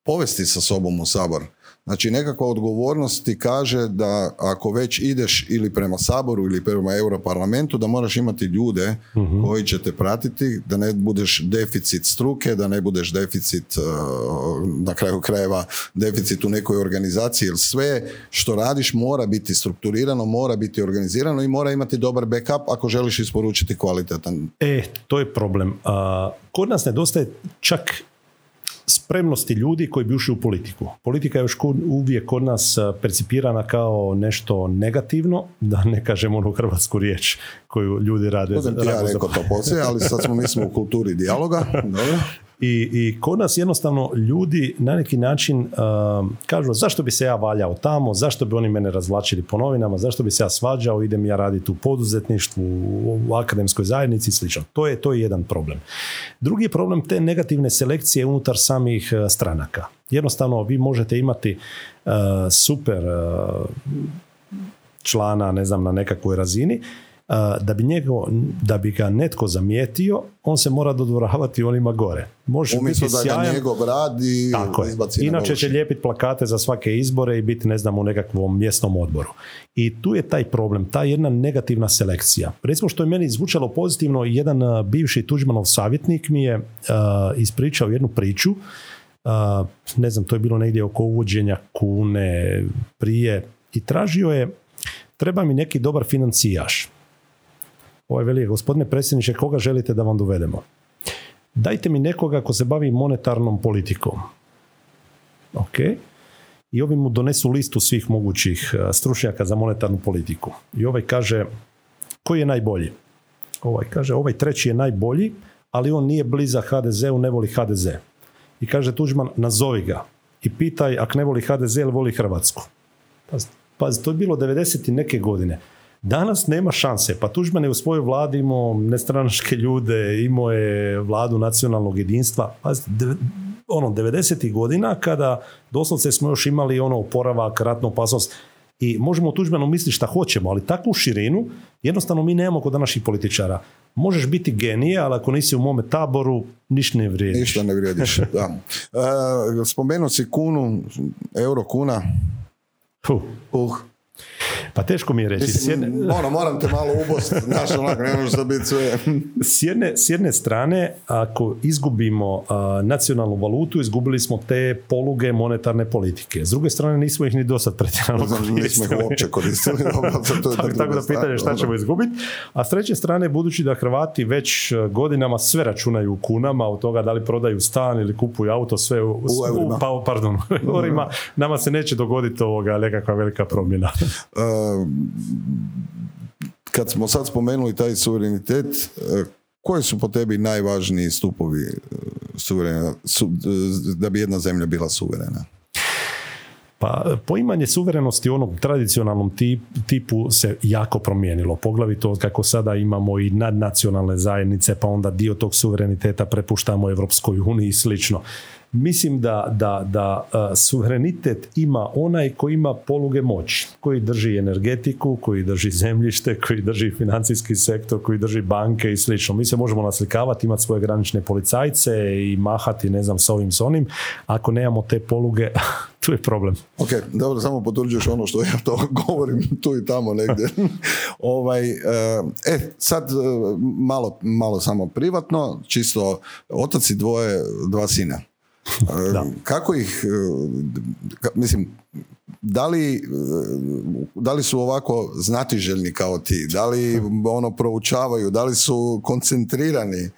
povesti sa sobom u sabor Znači nekakva odgovornost ti kaže da ako već ideš ili prema Saboru ili prema Europarlamentu, da moraš imati ljude Mhm. koji će te pratiti, da ne budeš deficit struke, da ne budeš deficit uh, na kraju krajeva deficit u nekoj organizaciji, jer sve što radiš mora biti strukturirano, mora biti organizirano i mora imati dobar backup ako želiš isporučiti kvalitetan E, to je problem. A, kod nas nedostaje čak spremnosti ljudi koji bi ušli u politiku. Politika je još uvijek kod nas a, percipirana kao nešto negativno, da ne kažem onu hrvatsku riječ koju ljudi rade. Ti ja rekao to poslije, ali sad smo, mi smo u kulturi dijaloga. Dobro. I, I kod nas jednostavno ljudi na neki način um, kažu zašto bi se ja valjao tamo, zašto bi oni mene razvlačili po novinama, zašto bi se ja svađao, idem ja raditi u poduzetništvu, u, akademskoj zajednici i slično. To je, to je jedan problem. Drugi je problem te negativne selekcije unutar samih uh, stranaka. Jednostavno vi možete imati uh, super uh, člana, ne znam, na nekakvoj razini, da bi, njego, da bi ga netko zamijetio, on se mora dodvoravati onima gore. Može Umjesto biti da ga sjajan, njegov radi tako je. Inače će lijepiti plakate za svake izbore i biti, ne znam, u nekakvom mjesnom odboru. I tu je taj problem, ta jedna negativna selekcija. Recimo što je meni zvučalo pozitivno, jedan bivši Tuđmanov savjetnik mi je a, ispričao jednu priču, a, ne znam, to je bilo negdje oko uvođenja kune prije i tražio je, treba mi neki dobar financijaš. Ovaj veli, gospodine predsjedniče, koga želite da vam dovedemo? Dajte mi nekoga ko se bavi monetarnom politikom. Ok. I ovi mu donesu listu svih mogućih e, stručnjaka za monetarnu politiku. I ovaj kaže, koji je najbolji? Ovaj kaže, ovaj treći je najbolji, ali on nije bliza HDZ-u, ne voli HDZ. I kaže Tuđman, nazovi ga i pitaj, ak ne voli HDZ, ili voli Hrvatsku. Pazi, pazi, to je bilo 90. i neke godine. Danas nema šanse. Pa Tuđman je u svojoj vladi imao nestranačke ljude, imao je vladu nacionalnog jedinstva. Pazite, ono, 90. godina kada doslovce smo još imali ono oporavak, ratnu opasnost i možemo o Tuđmanu misliti šta hoćemo, ali takvu širinu jednostavno mi nemamo kod današnjih političara. Možeš biti genije, ali ako nisi u mome taboru, ništa ne vrijediš. Ništa ne vrijediš. da. E, spomenuo si kunu, euro kuna. Uh, pa teško mi je reći. S mislim, jedne- ono, moram te malo ubost, znaš, onako, ne može to biti sve. S jedne, s jedne strane, ako izgubimo a, nacionalnu valutu, izgubili smo te poluge monetarne politike. S druge strane, nismo ih ni do sad pretjerano Nismo ih koristili. uopće koristili. sad to je tako, tako da pitanje šta dobro. ćemo izgubiti. A s treće strane, budući da Hrvati već e, godinama sve računaju u kunama, od toga da li prodaju stan ili kupuju auto, sve u, U eurima. pa, pardon, u eurima, nama se neće dogoditi ovoga nekakva velika promjena. E, kad smo sad spomenuli taj suverenitet, e, koji su po tebi najvažniji stupovi e, suverena, su, da bi jedna zemlja bila suverena? Pa poimanje suverenosti u onom tradicionalnom tip, tipu se jako promijenilo. Poglavito kako sada imamo i nadnacionalne zajednice, pa onda dio tog suvereniteta prepuštamo Europskoj uniji i slično. Mislim da, da, da a, suverenitet ima onaj koji ima poluge moći, koji drži energetiku, koji drži zemljište, koji drži financijski sektor, koji drži banke i slično. Mi se možemo naslikavati, imati svoje granične policajce i mahati, ne znam, s ovim, s onim. Ako nemamo te poluge, tu je problem. Ok, dobro, samo potvrđuješ ono što ja to govorim tu i tamo negdje. ovaj, e, e, sad e, malo, malo samo privatno, čisto otac i dvoje, dva sina. E, Da. Kako ih, e, mislim, da li, e, da li su ovako znatiželjni kao ti? Da li ono proučavaju? Da li su koncentrirani?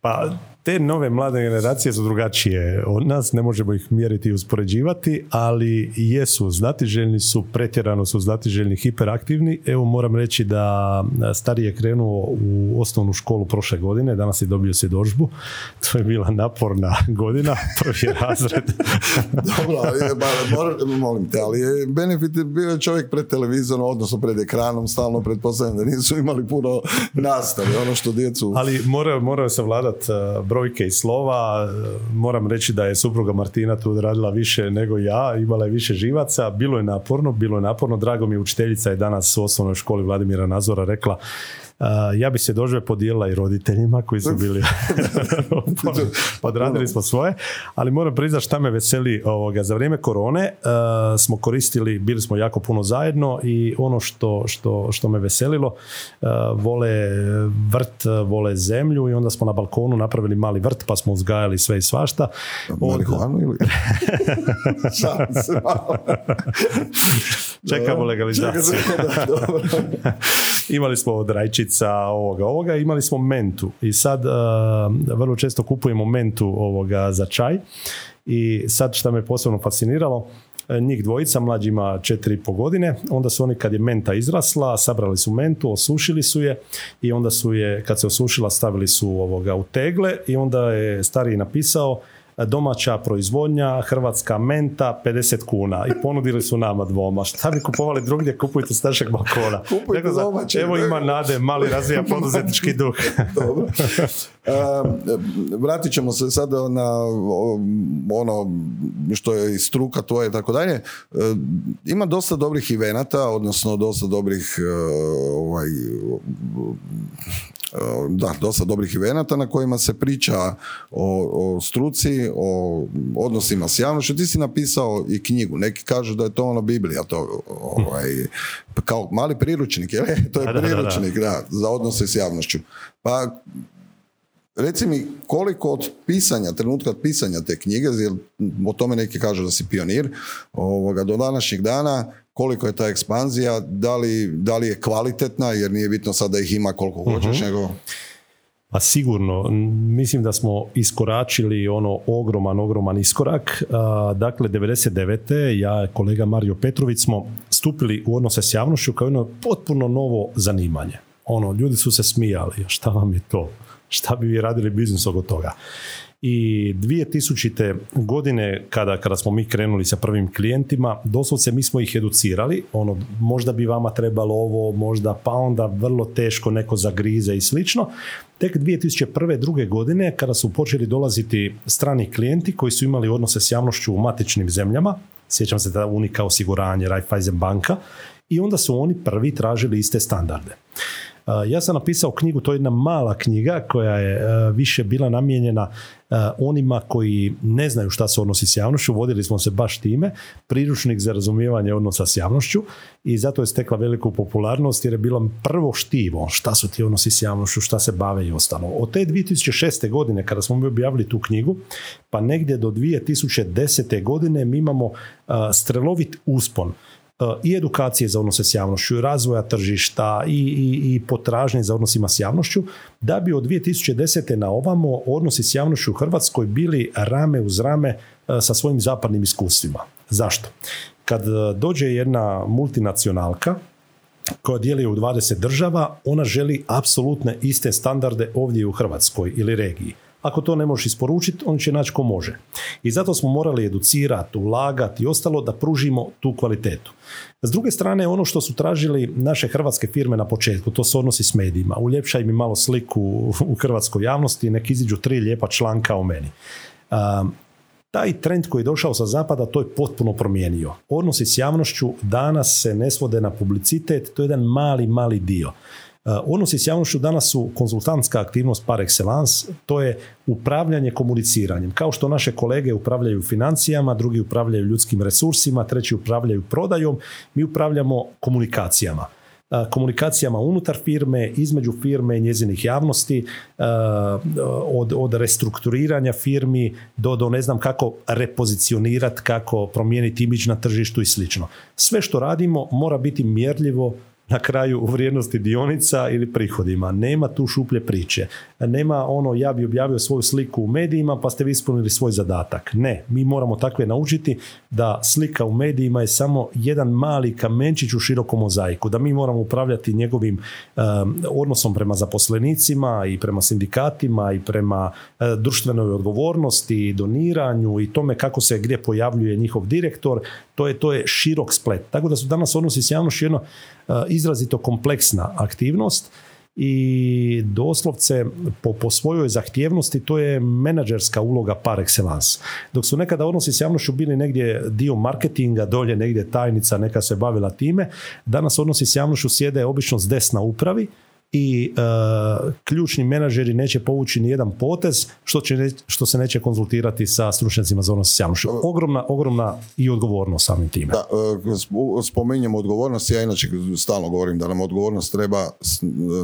Pa te nove mlade generacije su drugačije od nas, ne možemo ih mjeriti i uspoređivati, ali jesu, znatiželjni su, pretjerano su znatiželjni, hiperaktivni. Evo moram reći da stariji je krenuo u osnovnu školu prošle godine, danas je dobio svjedodžbu. To je bila naporna godina, prvi razred. Dobro, ali, je- ba, mora- molim te, ali je benefit je bio je čovjek pred televizorom, odnosno pred ekranom, stalno pretpostavljam da nisu imali puno nastave, ono što djecu... Ali morao, morao se vladat uh, brojke i slova. Moram reći da je supruga Martina tu radila više nego ja, imala je više živaca. Bilo je naporno, bilo je naporno. Drago mi je, učiteljica je danas u osnovnoj školi Vladimira Nazora rekla ja bi se dožve podijelila i roditeljima koji su bili podradili smo svoje, ali moram priznati šta me veseli ovoga, za vrijeme korone smo koristili, bili smo jako puno zajedno i ono što, što, što me veselilo vole vrt, vole zemlju i onda smo na balkonu napravili mali vrt pa smo uzgajali sve i svašta. Marihuanu ili? Čekamo legalizaciju. imali smo od rajčica ovoga, ovoga, imali smo mentu. I sad uh, vrlo često kupujemo mentu ovoga za čaj. I sad što me posebno fasciniralo, e, njih dvojica, mlađi ima četiri i po godine, onda su oni kad je menta izrasla, sabrali su mentu, osušili su je i onda su je, kad se osušila, stavili su ovoga u tegle i onda je stariji napisao domaća proizvodnja, hrvatska menta, 50 kuna i ponudili su nama dvoma. Šta bi kupovali drugdje, kupujte s našeg balkona. Kupujte domaće. Evo ima nade, mali razvija poduzetnički duh. Dobro. vratit ćemo se sada na ono što je i struka tvoje i tako dalje. Ima dosta dobrih ivenata, odnosno dosta dobrih ovaj, da, dosta dobrih ivenata na kojima se priča o, o struci, o odnosima s javnošću. Ti si napisao i knjigu. Neki kažu da je to ono Biblija, to ovaj, kao mali priručnik, je To je priručnik, da, za odnose s javnošću. Pa Reci mi koliko od pisanja, trenutka pisanja te knjige, jer o tome neki kažu da si pionir, ovoga, do današnjeg dana, koliko je ta ekspanzija, da li, da li je kvalitetna, jer nije bitno sad da ih ima koliko hoćeš, uh nego... Pa sigurno, mislim da smo iskoračili ono ogroman, ogroman iskorak. Dakle, 99. ja i kolega Mario Petrović smo stupili u odnose s javnošću kao jedno potpuno novo zanimanje. Ono, ljudi su se smijali, šta vam je to? Šta bi vi radili biznis oko toga? I 2000. godine kada, kada smo mi krenuli sa prvim klijentima, doslovce mi smo ih educirali, ono, možda bi vama trebalo ovo, možda pa onda vrlo teško neko zagrize i slično. Tek 2001. druge godine kada su počeli dolaziti strani klijenti koji su imali odnose s javnošću u matičnim zemljama, sjećam se da Unika osiguranje, Raiffeisen banka, i onda su oni prvi tražili iste standarde. Ja sam napisao knjigu, to je jedna mala knjiga koja je više bila namijenjena onima koji ne znaju šta se odnosi s javnošću, vodili smo se baš time, priručnik za razumijevanje odnosa s javnošću i zato je stekla veliku popularnost jer je bilo prvo štivo šta su ti odnosi s javnošću, šta se bave i ostalo. Od te 2006. godine kada smo mi objavili tu knjigu, pa negdje do 2010. godine mi imamo strelovit uspon E, i edukacije za odnose s javnošću, razvoja tržišta i, i, i potražnje za odnosima s javnošću, da bi od 2010. na ovamo odnosi s javnošću u Hrvatskoj bili rame uz rame e, sa svojim zapadnim iskustvima. Zašto? Kad e, dođe jedna multinacionalka koja djeluje u 20 država, ona želi apsolutne iste standarde ovdje u Hrvatskoj ili regiji. Ako to ne možeš isporučiti, on će naći ko može. I zato smo morali educirati, ulagati i ostalo da pružimo tu kvalitetu. S druge strane, ono što su tražili naše hrvatske firme na početku, to se odnosi s medijima. Uljepšaj mi malo sliku u hrvatskoj javnosti, nek iziđu tri lijepa članka o meni. taj trend koji je došao sa zapada, to je potpuno promijenio. Odnosi s javnošću danas se ne svode na publicitet, to je jedan mali, mali dio. Uh, odnosi s javnošću danas su konzultantska aktivnost par excellence, to je upravljanje komuniciranjem. Kao što naše kolege upravljaju financijama, drugi upravljaju ljudskim resursima, treći upravljaju prodajom, mi upravljamo komunikacijama uh, komunikacijama unutar firme, između firme i njezinih javnosti, uh, od, od restrukturiranja firmi do, do ne znam kako repozicionirati, kako promijeniti imidž na tržištu i slično. Sve što radimo mora biti mjerljivo na kraju u vrijednosti dionica ili prihodima. Nema tu šuplje priče. Nema ono ja bi objavio svoju sliku u medijima pa ste vi ispunili svoj zadatak. Ne, mi moramo takve naučiti da slika u medijima je samo jedan mali kamenčić u širokom mozaiku, da mi moramo upravljati njegovim odnosom prema zaposlenicima i prema sindikatima i prema uh, društvenoj odgovornosti, doniranju i tome kako se gdje pojavljuje njihov direktor, to je, to je širok splet. Tako da su danas odnosi s javnošću jedno izrazito kompleksna aktivnost i doslovce po, po svojoj zahtjevnosti to je menadžerska uloga par excellence. Dok su nekada odnosi s javnošću bili negdje dio marketinga, dolje negdje tajnica neka se bavila time, danas odnosi s javnošću sjede obično s desna upravi i uh, ključni menadžeri neće povući ni jedan potez što, će, što se neće konzultirati sa stručnjacima za odnos s javnošću. Ogromna, ogromna i odgovornost samim time. Da, uh, spominjemo odgovornost, ja inače stalno govorim da nam odgovornost treba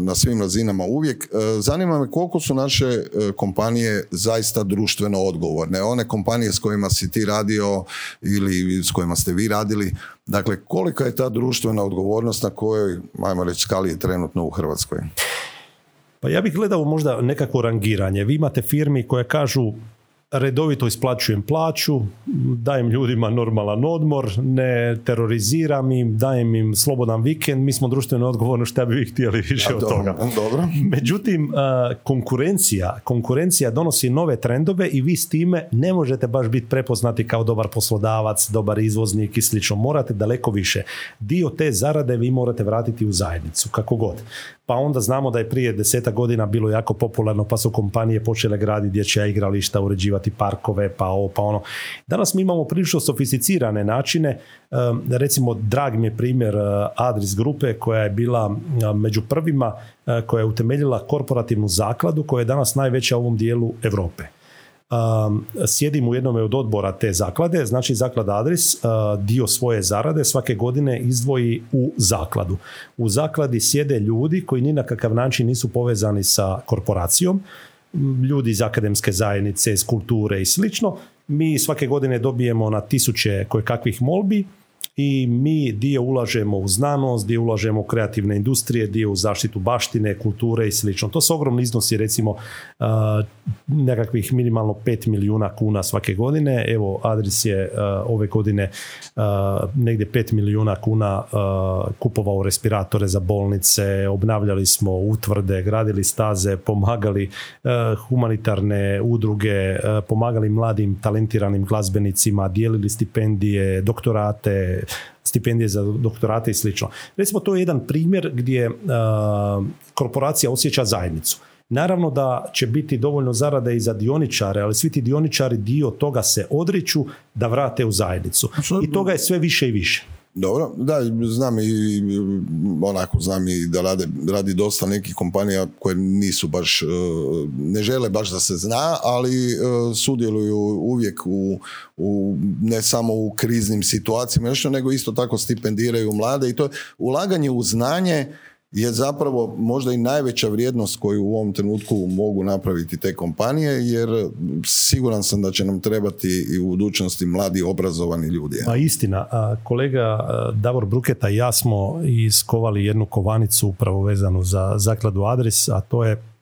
na svim razinama uvijek. Uh, zanima me koliko su naše kompanije zaista društveno odgovorne. One kompanije s kojima si ti radio ili s kojima ste vi radili, dakle kolika je ta društvena odgovornost na kojoj, ajmo reći, skali je trenutno u Hrvatskoj? Pa ja bih gledao možda nekako rangiranje. Vi imate firmi koje kažu redovito isplaćujem plaću, dajem ljudima normalan odmor, ne teroriziram im, dajem im slobodan vikend, mi smo društveno odgovorni šta bi vi htjeli više od toga. Dobro. Međutim, konkurencija, konkurencija donosi nove trendove i vi s time ne možete baš biti prepoznati kao dobar poslodavac, dobar izvoznik i slično. Morate daleko više. Dio te zarade vi morate vratiti u zajednicu, kako god pa onda znamo da je prije deseta godina bilo jako popularno, pa su kompanije počele graditi dječja igrališta, uređivati parkove, pa ovo, pa ono. Danas mi imamo prilično sofisticirane načine, recimo drag mi je primjer eh, Adris grupe koja je bila eh, među prvima eh, koja je utemeljila korporativnu zakladu koja je danas najveća u ovom dijelu Europe um, sjedim u jednome od odbora te zaklade, znači zaklada Adris dio svoje zarade svake godine izdvoji u zakladu. U zakladi sjede ljudi koji ni na kakav način nisu povezani sa korporacijom, ljudi iz akademske zajednice, iz kulture i slično. Mi svake godine dobijemo na tisuće koje kakvih molbi i mi dio ulažemo u znanost, dio ulažemo u kreativne industrije, dio u zaštitu baštine, kulture i slično. To su ogromni iznosi recimo nekakvih minimalno 5 milijuna kuna svake godine. Evo Adris je ove godine negdje 5 milijuna kuna kupovao respiratore za bolnice, obnavljali smo utvrde, gradili staze, pomagali humanitarne udruge, pomagali mladim talentiranim glazbenicima, dijelili stipendije, doktorate, stipendije za doktorate i slično. Recimo, to je jedan primjer gdje korporacija osjeća zajednicu. Naravno da će biti dovoljno zarade i za dioničare, ali svi ti dioničari dio toga se odriču da vrate u zajednicu. I toga je sve više i više. Dobro, da, znam i onako, znam i da rade, radi dosta nekih kompanija koje nisu baš, e, ne žele baš da se zna, ali e, sudjeluju uvijek u, u ne samo u kriznim situacijama, nešto, nego isto tako stipendiraju mlade i to ulaganje u znanje je zapravo možda i najveća vrijednost koju u ovom trenutku mogu napraviti te kompanije, jer siguran sam da će nam trebati i u budućnosti mladi obrazovani ljudi. Pa istina, kolega Davor Bruketa i ja smo iskovali jednu kovanicu upravo vezanu za zakladu Adres, a to je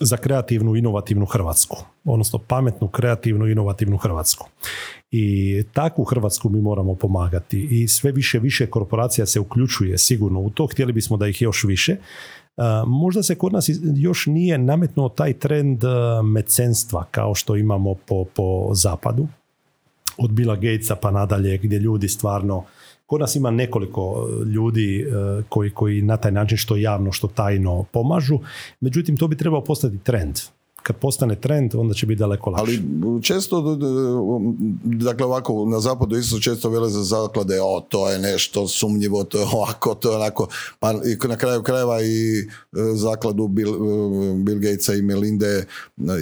za kreativnu, inovativnu Hrvatsku, odnosno pametnu, kreativnu, inovativnu Hrvatsku. I takvu Hrvatsku mi moramo pomagati i sve više više korporacija se uključuje sigurno u to, htjeli bismo da ih još više. Možda se kod nas još nije nametnuo taj trend mecenstva kao što imamo po, po zapadu, od Bila Gatesa pa nadalje gdje ljudi stvarno Kod nas ima nekoliko ljudi koji, koji na taj način što javno, što tajno pomažu. Međutim, to bi trebao postati trend kad postane trend, onda će biti daleko lakše. Ali često, dakle ovako, na zapadu isto često vele za zaklade, o, to je nešto sumnjivo, to je ovako, to je onako, pa i na kraju krajeva i e, zakladu Bill, e, Bill Gatesa i Melinde e,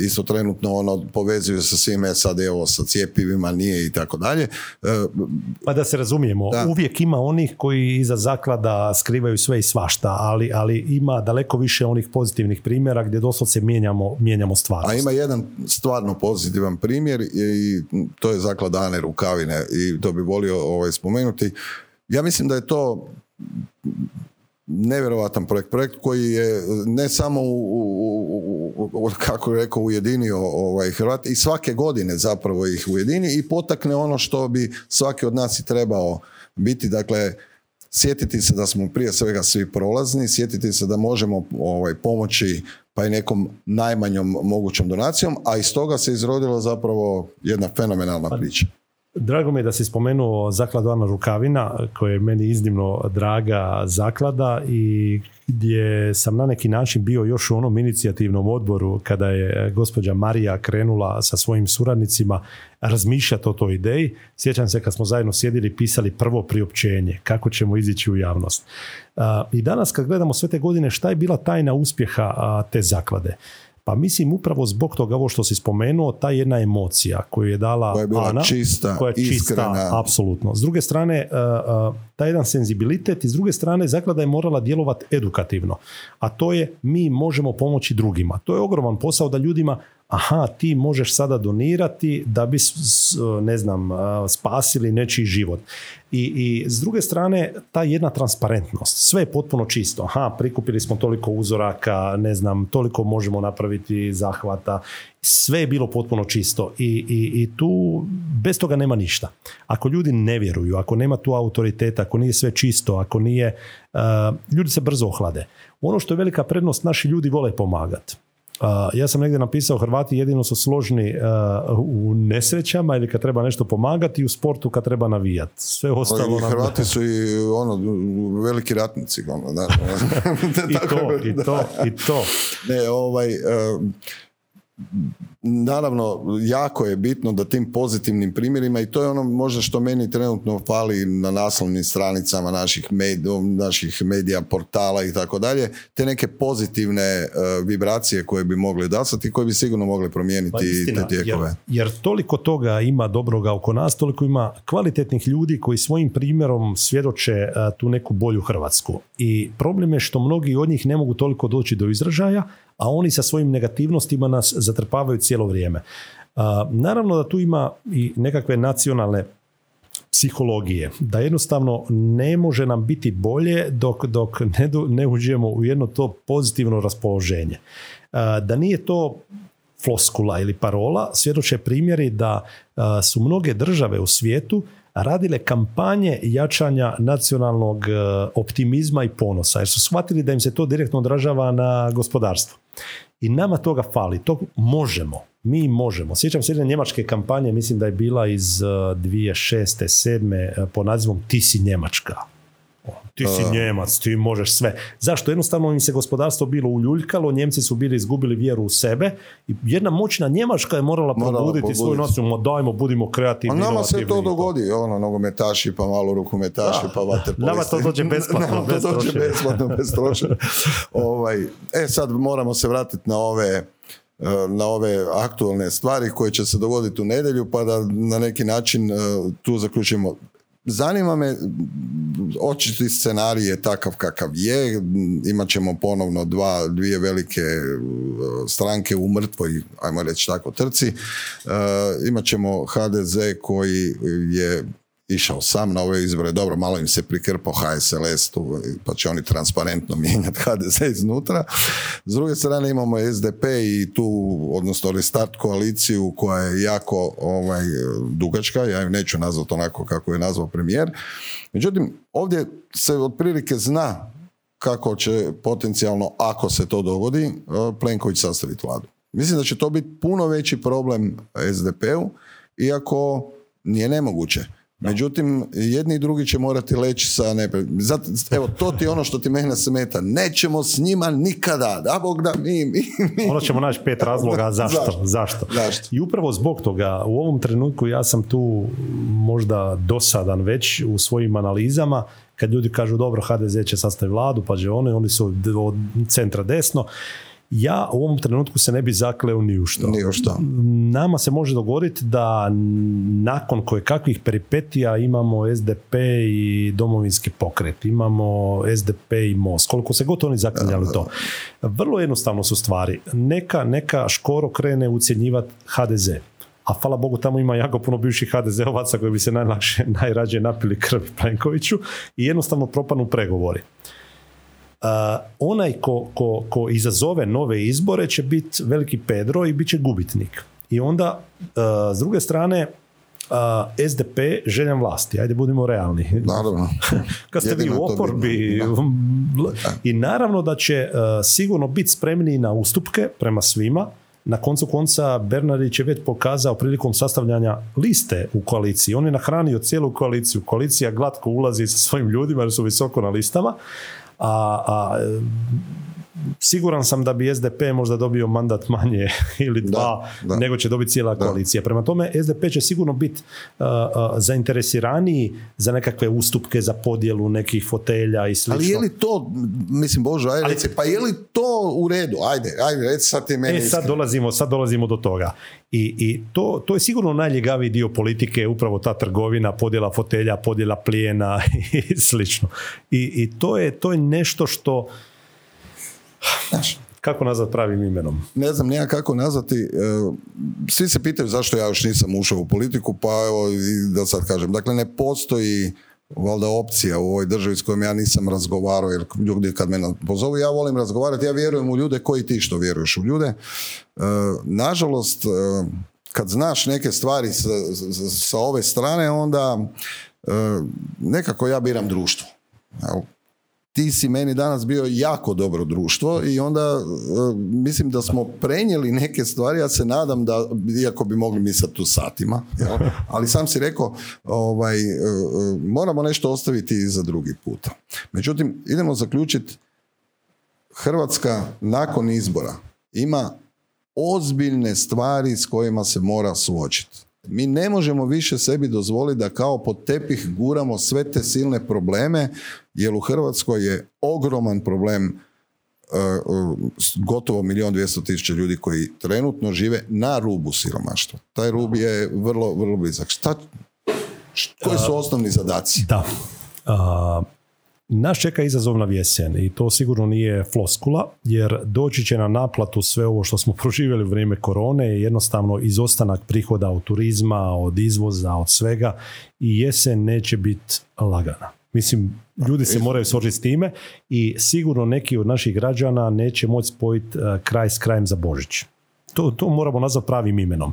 isto trenutno ono povezuju sa svime, sad evo sa cijepivima nije i tako dalje. Pa da se razumijemo, uvijek ima onih koji iza zaklada skrivaju sve i svašta, ali, ali ima daleko više onih pozitivnih primjera gdje doslovce mijenjamo, mijenjamo a ima jedan stvarno pozitivan primjer i to je zaklada Ane Rukavine i to bi volio ovaj, spomenuti. Ja mislim da je to nevjerojatan projekt, projekt koji je ne samo u, kako je rekao ujedinio ovaj Hrvat i svake godine zapravo ih ujedini i potakne ono što bi svaki od nas i trebao biti, dakle sjetiti se da smo prije svega svi prolazni, sjetiti se da možemo ovaj, pomoći pa i nekom najmanjom mogućom donacijom, a iz toga se izrodila zapravo jedna fenomenalna pa, priča. Drago mi je da si spomenuo zakladu Ana Rukavina, koja je meni iznimno draga zaklada i gdje sam na neki način bio još u onom inicijativnom odboru kada je gospođa Marija krenula sa svojim suradnicima razmišljati o toj ideji. Sjećam se kad smo zajedno sjedili pisali prvo priopćenje, kako ćemo izići u javnost. I danas kad gledamo sve te godine, šta je bila tajna uspjeha te zaklade? Pa mislim upravo zbog toga ovo što si spomenuo, ta jedna emocija koju je dala koja je bila Ana, čista, koja je čista, apsolutno. S druge strane, uh, uh, taj jedan senzibilitet i s druge strane zaklada je morala djelovati edukativno. A to je mi možemo pomoći drugima. To je ogroman posao da ljudima aha, ti možeš sada donirati da bi, ne znam, spasili nečiji život. I, I s druge strane, ta jedna transparentnost. Sve je potpuno čisto. Aha, prikupili smo toliko uzoraka, ne znam, toliko možemo napraviti zahvata. Sve je bilo potpuno čisto i, i, i tu bez toga nema ništa. Ako ljudi ne vjeruju, ako nema tu autoriteta, ako nije sve čisto, ako nije, ljudi se brzo ohlade. Ono što je velika prednost, naši ljudi vole pomagati ja sam negdje napisao Hrvati jedino su složni u nesrećama ili kad treba nešto pomagati i u sportu kad treba navijati. Sve ostalo... Hrvati su i ono, veliki ratnici. Ono, da, I, to, i to, i to. Ne, ovaj, naravno jako je bitno da tim pozitivnim primjerima i to je ono možda što meni trenutno fali na naslovnim stranicama naših, medija, naših medija, portala i tako dalje, te neke pozitivne uh, vibracije koje bi mogli dasati i koje bi sigurno mogli promijeniti pa te tijekove. Jer, jer toliko toga ima dobroga oko nas, toliko ima kvalitetnih ljudi koji svojim primjerom svjedoče uh, tu neku bolju Hrvatsku. I problem je što mnogi od njih ne mogu toliko doći do izražaja, a oni sa svojim negativnostima nas zatrpavaju cijelo vrijeme. naravno da tu ima i nekakve nacionalne psihologije, da jednostavno ne može nam biti bolje dok, dok ne, ne uđemo u jedno to pozitivno raspoloženje. Da nije to floskula ili parola, svjedoče primjeri da su mnoge države u svijetu radile kampanje jačanja nacionalnog optimizma i ponosa, jer su shvatili da im se to direktno odražava na gospodarstvo. I nama toga fali, to možemo, mi možemo. Sjećam se jedne njemačke kampanje, mislim da je bila iz 2006. Uh, 7. Uh, po nazivom Ti si Njemačka ti si Njemac, ti možeš sve. Zašto? Jednostavno im se gospodarstvo bilo uljuljkalo, Njemci su bili izgubili vjeru u sebe i jedna moćna Njemačka je morala, morala probuditi svoju naciju, dajmo, budimo kreativni. A nama se to dogodi, ono, nogometaši, pa malo rukometaši, pa vate Nama to dođe besplatno, bez to dođe besplatno, bez ovaj, e, sad moramo se vratiti na ove e, na ove aktualne stvari koje će se dogoditi u nedjelju pa da na neki način e, tu zaključimo Zanima me, očiti scenarij je takav kakav je, imat ćemo ponovno dva, dvije velike uh, stranke u mrtvoj, ajmo reći tako, trci. Uh, imat ćemo HDZ koji je išao sam na ove izbore, dobro, malo im se prikrpao HSLS tu, pa će oni transparentno mijenjati HDZ iznutra. S druge strane imamo SDP i tu, odnosno restart koaliciju koja je jako ovaj, dugačka, ja ju neću nazvati onako kako je nazvao premijer. Međutim, ovdje se otprilike zna kako će potencijalno, ako se to dogodi, eh, Plenković sastaviti vladu. Mislim da će to biti puno veći problem SDP-u, iako nije nemoguće. Međutim, jedni i drugi će morati leći sa ne... Zato, evo, to ti je ono što ti mene smeta. Nećemo s njima nikada. Da, Bog da, mi, mi, mi. Ono ćemo naći pet razloga zašto. Zašto? zašto? I upravo zbog toga, u ovom trenutku ja sam tu možda dosadan već u svojim analizama, kad ljudi kažu dobro, HDZ će sastaviti vladu, pa će oni, oni su od centra desno ja u ovom trenutku se ne bi zakleo ni u što. Ni u što. Nama se može dogoditi da nakon koje kakvih peripetija imamo SDP i domovinski pokret, imamo SDP i MOST, koliko se god oni zaklinjali to. Vrlo jednostavno su stvari. Neka, neka škoro krene ucjenjivati HDZ. A hvala Bogu tamo ima jako puno bivših HDZ-ovaca koji bi se najlakše, najrađe napili krvi Plenkoviću i jednostavno propanu pregovori. Uh, onaj ko, ko, ko izazove nove izbore će biti veliki Pedro i bit će gubitnik. I onda, uh, s druge strane, uh, SDP željan vlasti, ajde budimo realni. Naravno. Kad ste vi u oporbi i naravno da će sigurno biti spremni na ustupke prema svima, Na koncu konca Bernardić je već pokazao prilikom sastavljanja liste u koaliciji. On je nahranio cijelu koaliciju. Koalicija glatko ulazi sa svojim ljudima jer su visoko na listama. A, a siguran sam da bi SDP možda dobio mandat manje ili dva nego će dobiti cijela koalicija. Prema tome SDP će sigurno biti uh, uh, zainteresiraniji za nekakve ustupke za podjelu nekih fotelja i slično. Ali je li to, mislim Bože, ajde Ali, pa je li to u redu? Ajde, ajde, reci sad ti meni. E, sad dolazimo, sad dolazimo do toga. I, i to, to je sigurno najljegaviji dio politike, upravo ta trgovina, podjela fotelja, podjela plijena i slično. I, i to, je, to je nešto što Znaš, kako nazvat pravim imenom? Ne znam nija kako nazvati. E, svi se pitaju zašto ja još nisam ušao u politiku, pa evo i da sad kažem. Dakle, ne postoji valjda opcija u ovoj državi s kojom ja nisam razgovarao, jer ljudi kad me pozovu, ja volim razgovarati, ja vjerujem u ljude koji ti što vjeruješ u ljude. E, nažalost, e, kad znaš neke stvari sa, sa ove strane, onda nekako ja biram društvo ti si meni danas bio jako dobro društvo i onda e, mislim da smo prenijeli neke stvari, ja se nadam da, iako bi mogli misliti tu satima, ali sam si rekao, ovaj, e, e, moramo nešto ostaviti i za drugi puta. Međutim, idemo zaključiti, Hrvatska nakon izbora ima ozbiljne stvari s kojima se mora suočiti. Mi ne možemo više sebi dozvoliti da kao pod tepih guramo sve te silne probleme, jer u Hrvatskoj je ogroman problem uh, gotovo milijun dvijesto tisuća ljudi koji trenutno žive na rubu siromaštva. Taj rub je vrlo, vrlo blizak. Šta, koji su osnovni zadaci? Da. Nas čeka izazovna vjesen i to sigurno nije floskula, jer doći će na naplatu sve ovo što smo proživjeli u vrijeme korone je jednostavno izostanak prihoda od turizma, od izvoza, od svega i jesen neće biti lagana. Mislim, ljudi se moraju složiti s time i sigurno neki od naših građana neće moći spojiti e, kraj s krajem za Božić. To, to moramo nazvati pravim imenom.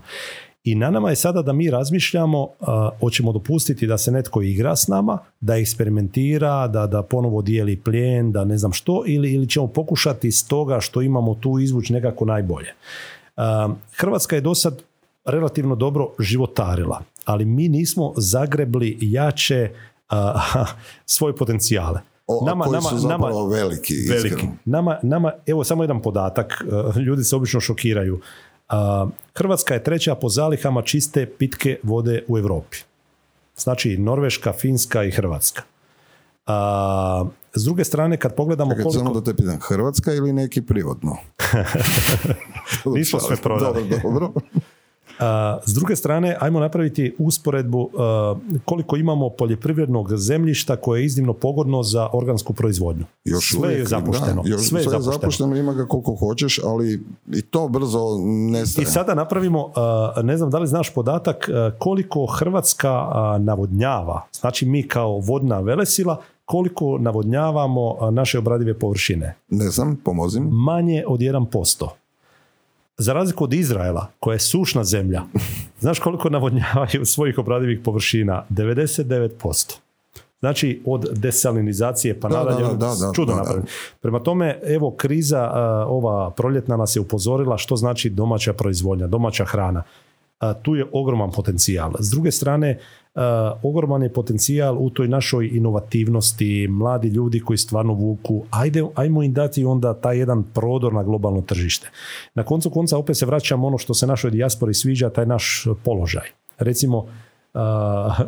I na nama je sada da mi razmišljamo, uh, hoćemo dopustiti da se netko igra s nama, da eksperimentira, da, da ponovo dijeli plijen, da ne znam što, ili, ili ćemo pokušati s toga što imamo tu izvući nekako najbolje. Uh, Hrvatska je do sad relativno dobro životarila, ali mi nismo zagrebli jače uh, svoje potencijale. O, nama, koji nama, su nama, veliki, veliki. Nama, nama, evo samo jedan podatak, ljudi se obično šokiraju. Hrvatska je treća po zalihama čiste pitke vode u Europi. Znači Norveška, Finska i Hrvatska. A, s druge strane, kad pogledamo Čekaj, koliko... Samo da te pitam, Hrvatska ili neki privatno? Nismo sve prodali. Dobro, dobro. S druge strane, ajmo napraviti usporedbu koliko imamo poljoprivrednog zemljišta koje je iznimno pogodno za organsku proizvodnju. Još sve je zapušteno. još sve, je zapušteno. ima ga koliko hoćeš, ali i to brzo nestaje. I sada napravimo, ne znam da li znaš podatak, koliko Hrvatska navodnjava, znači mi kao vodna velesila, koliko navodnjavamo naše obradive površine? Ne znam, pomozim. Manje od 1% za razliku od Izraela, koja je sušna zemlja, znaš koliko navodnjavaju svojih obradivih površina? 99%. Znači od desalinizacije pa nadalje čudo napraviti. Prema tome, evo kriza ova proljetna nas je upozorila što znači domaća proizvodnja, domaća hrana. Tu je ogroman potencijal. S druge strane, ogroman je potencijal u toj našoj inovativnosti, mladi ljudi koji stvarno vuku, ajde, ajmo im dati onda taj jedan prodor na globalno tržište. Na koncu konca opet se vraćamo ono što se našoj dijaspori sviđa, taj naš položaj. Recimo, uh,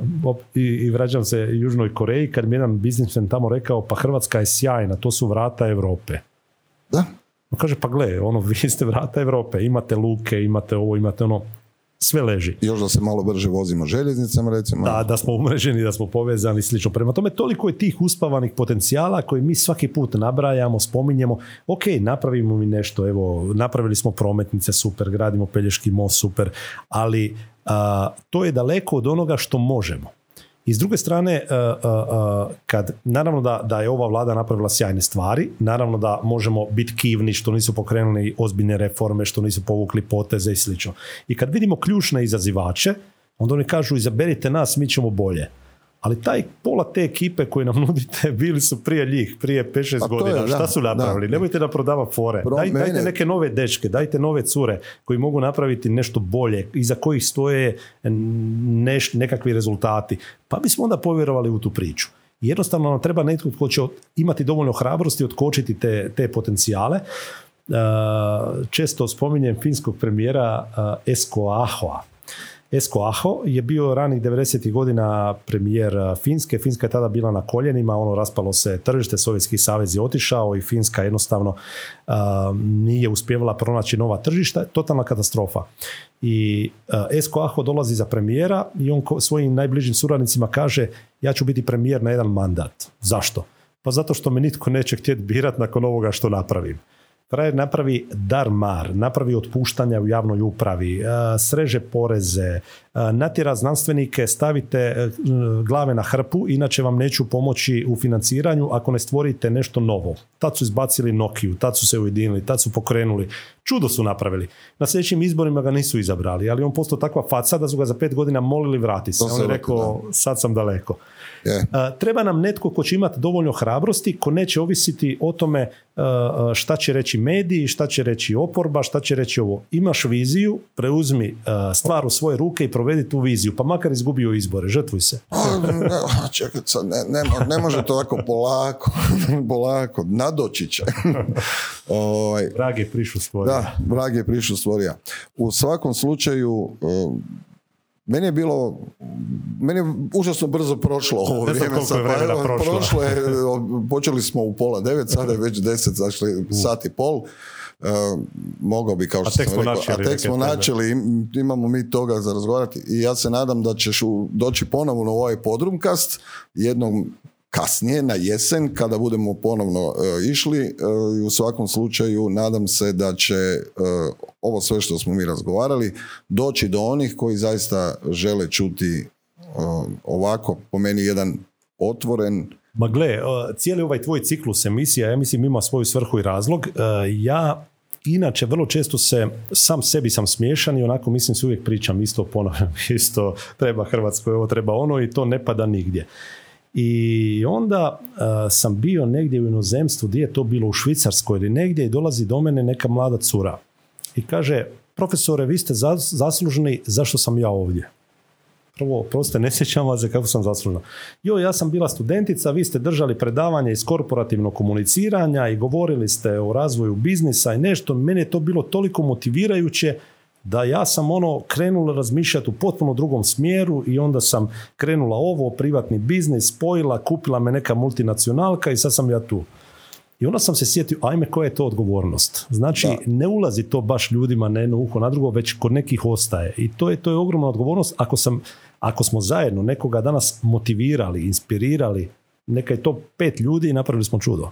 i, i vraćam se Južnoj Koreji, kad mi jedan biznismen tamo rekao, pa Hrvatska je sjajna, to su vrata Europe. Da. On kaže, pa gle, ono, vi ste vrata Europe, imate luke, imate ovo, imate ono, sve leži. Još da se malo brže vozimo željeznicama recimo. Da, da smo umreženi, da smo povezani slično. Prema tome toliko je tih uspavanih potencijala koji mi svaki put nabrajamo, spominjemo. Ok, napravimo mi nešto, evo, napravili smo prometnice, super, gradimo Pelješki most, super, ali to je daleko od onoga što možemo. I s druge strane, e, e, e, kad, naravno da, da je ova vlada napravila sjajne stvari, naravno da možemo biti kivni što nisu pokrenuli ozbiljne reforme, što nisu povukli poteze i slično. I kad vidimo ključne izazivače, onda oni kažu izaberite nas, mi ćemo bolje. Ali taj pola te ekipe koje nam nudite bili su prije njih, prije 5-6 Pa to je, godina. da, Šta su napravili? da. Nemojte da prodava fore. Pro- Daj, dajte mene- neke nove dečke, dajte nove cure koji mogu napraviti nešto bolje, iza kojih stoje neš, nekakvi rezultati. Pa bismo onda povjerovali u tu priču. Jednostavno nam treba netko tko će imati dovoljno hrabrosti otkočiti te, te potencijale. Uh, često spominjem finskog premijera uh, Esko Ahoa. Esko Aho je bio ranih 90. godina premijer Finske. Finska je tada bila na koljenima, ono raspalo se tržište, Sovjetski savez je otišao i Finska jednostavno uh, nije uspjevala pronaći nova tržišta. Totalna katastrofa. I uh, Esko Aho dolazi za premijera i on svojim najbližim suradnicima kaže ja ću biti premijer na jedan mandat. Zašto? Pa zato što me nitko neće htjeti birat nakon ovoga što napravim. Frajer napravi dar mar, napravi otpuštanja u javnoj upravi, e, sreže poreze, e, natjera znanstvenike, stavite e, glave na hrpu, inače vam neću pomoći u financiranju ako ne stvorite nešto novo. Tad su izbacili Nokiju, tad su se ujedinili, tad su pokrenuli. Čudo su napravili. Na sljedećim izborima ga nisu izabrali, ali on postao takva faca da su ga za pet godina molili vrati se. On je rekao, sad sam daleko. Je. Treba nam netko ko će imati dovoljno hrabrosti, ko neće ovisiti o tome šta će reći mediji, šta će reći oporba, šta će reći ovo. Imaš viziju, preuzmi stvar u svoje ruke i provedi tu viziju, pa makar izgubio izbore, žrtvuj se. Čekaj, sad, ne, ne, mo- ne može to ovako polako, polako, nadoći će. ovaj, Drage prišu stvorio. da, vrag je prišao stvorija. U svakom slučaju, um, meni je bilo, meni je užasno brzo prošlo ovo Ne vrijeme. je sad, pa evo, prošlo. prošlo je, počeli smo u pola devet, sada je već deset, znači sat i pol. E, mogao bi, kao što sam rekao, načeli a tek smo načeli, im- imamo mi toga za razgovarati i ja se nadam da ćeš u- doći ponovno u ovaj podrumkast jednom kasnije na jesen kada budemo ponovno e, išli e, i u svakom slučaju nadam se da će e, ovo sve što smo mi razgovarali doći do onih koji zaista žele čuti e, ovako po meni jedan otvoren Ma gle, uh, cijeli ovaj tvoj ciklus emisija, ja mislim, ima svoju svrhu i razlog. Uh, Ja inače vrlo često se sam sebi sam smiješan i onako mislim se uvijek pričam isto ponavljam isto treba Hrvatskoj ovo treba ono i to ne pada nigdje. I onda uh, sam bio negdje u inozemstvu, gdje je to bilo u Švicarskoj ili negdje i dolazi do mene neka mlada cura i kaže, profesore, vi ste zas- zaslužni, zašto sam ja ovdje? Prvo, proste, ne sjećam vas za kako sam zaslužna. Jo, ja sam bila studentica, vi ste držali predavanje iz korporativnog komuniciranja i govorili ste o razvoju biznisa i nešto. Mene je to bilo toliko motivirajuće da ja sam ono krenula razmišljati u potpuno drugom smjeru i onda sam krenula ovo, privatni biznis, spojila, kupila me neka multinacionalka i sad sam ja tu. I onda sam se sjetio, ajme, koja je to odgovornost? Znači, Da. ne ulazi to baš ljudima na jedno uho na drugo, već kod nekih ostaje. I to je, to je ogromna odgovornost. Ako, sam, ako smo zajedno nekoga danas motivirali, inspirirali, neka je to pet ljudi i napravili smo čudo.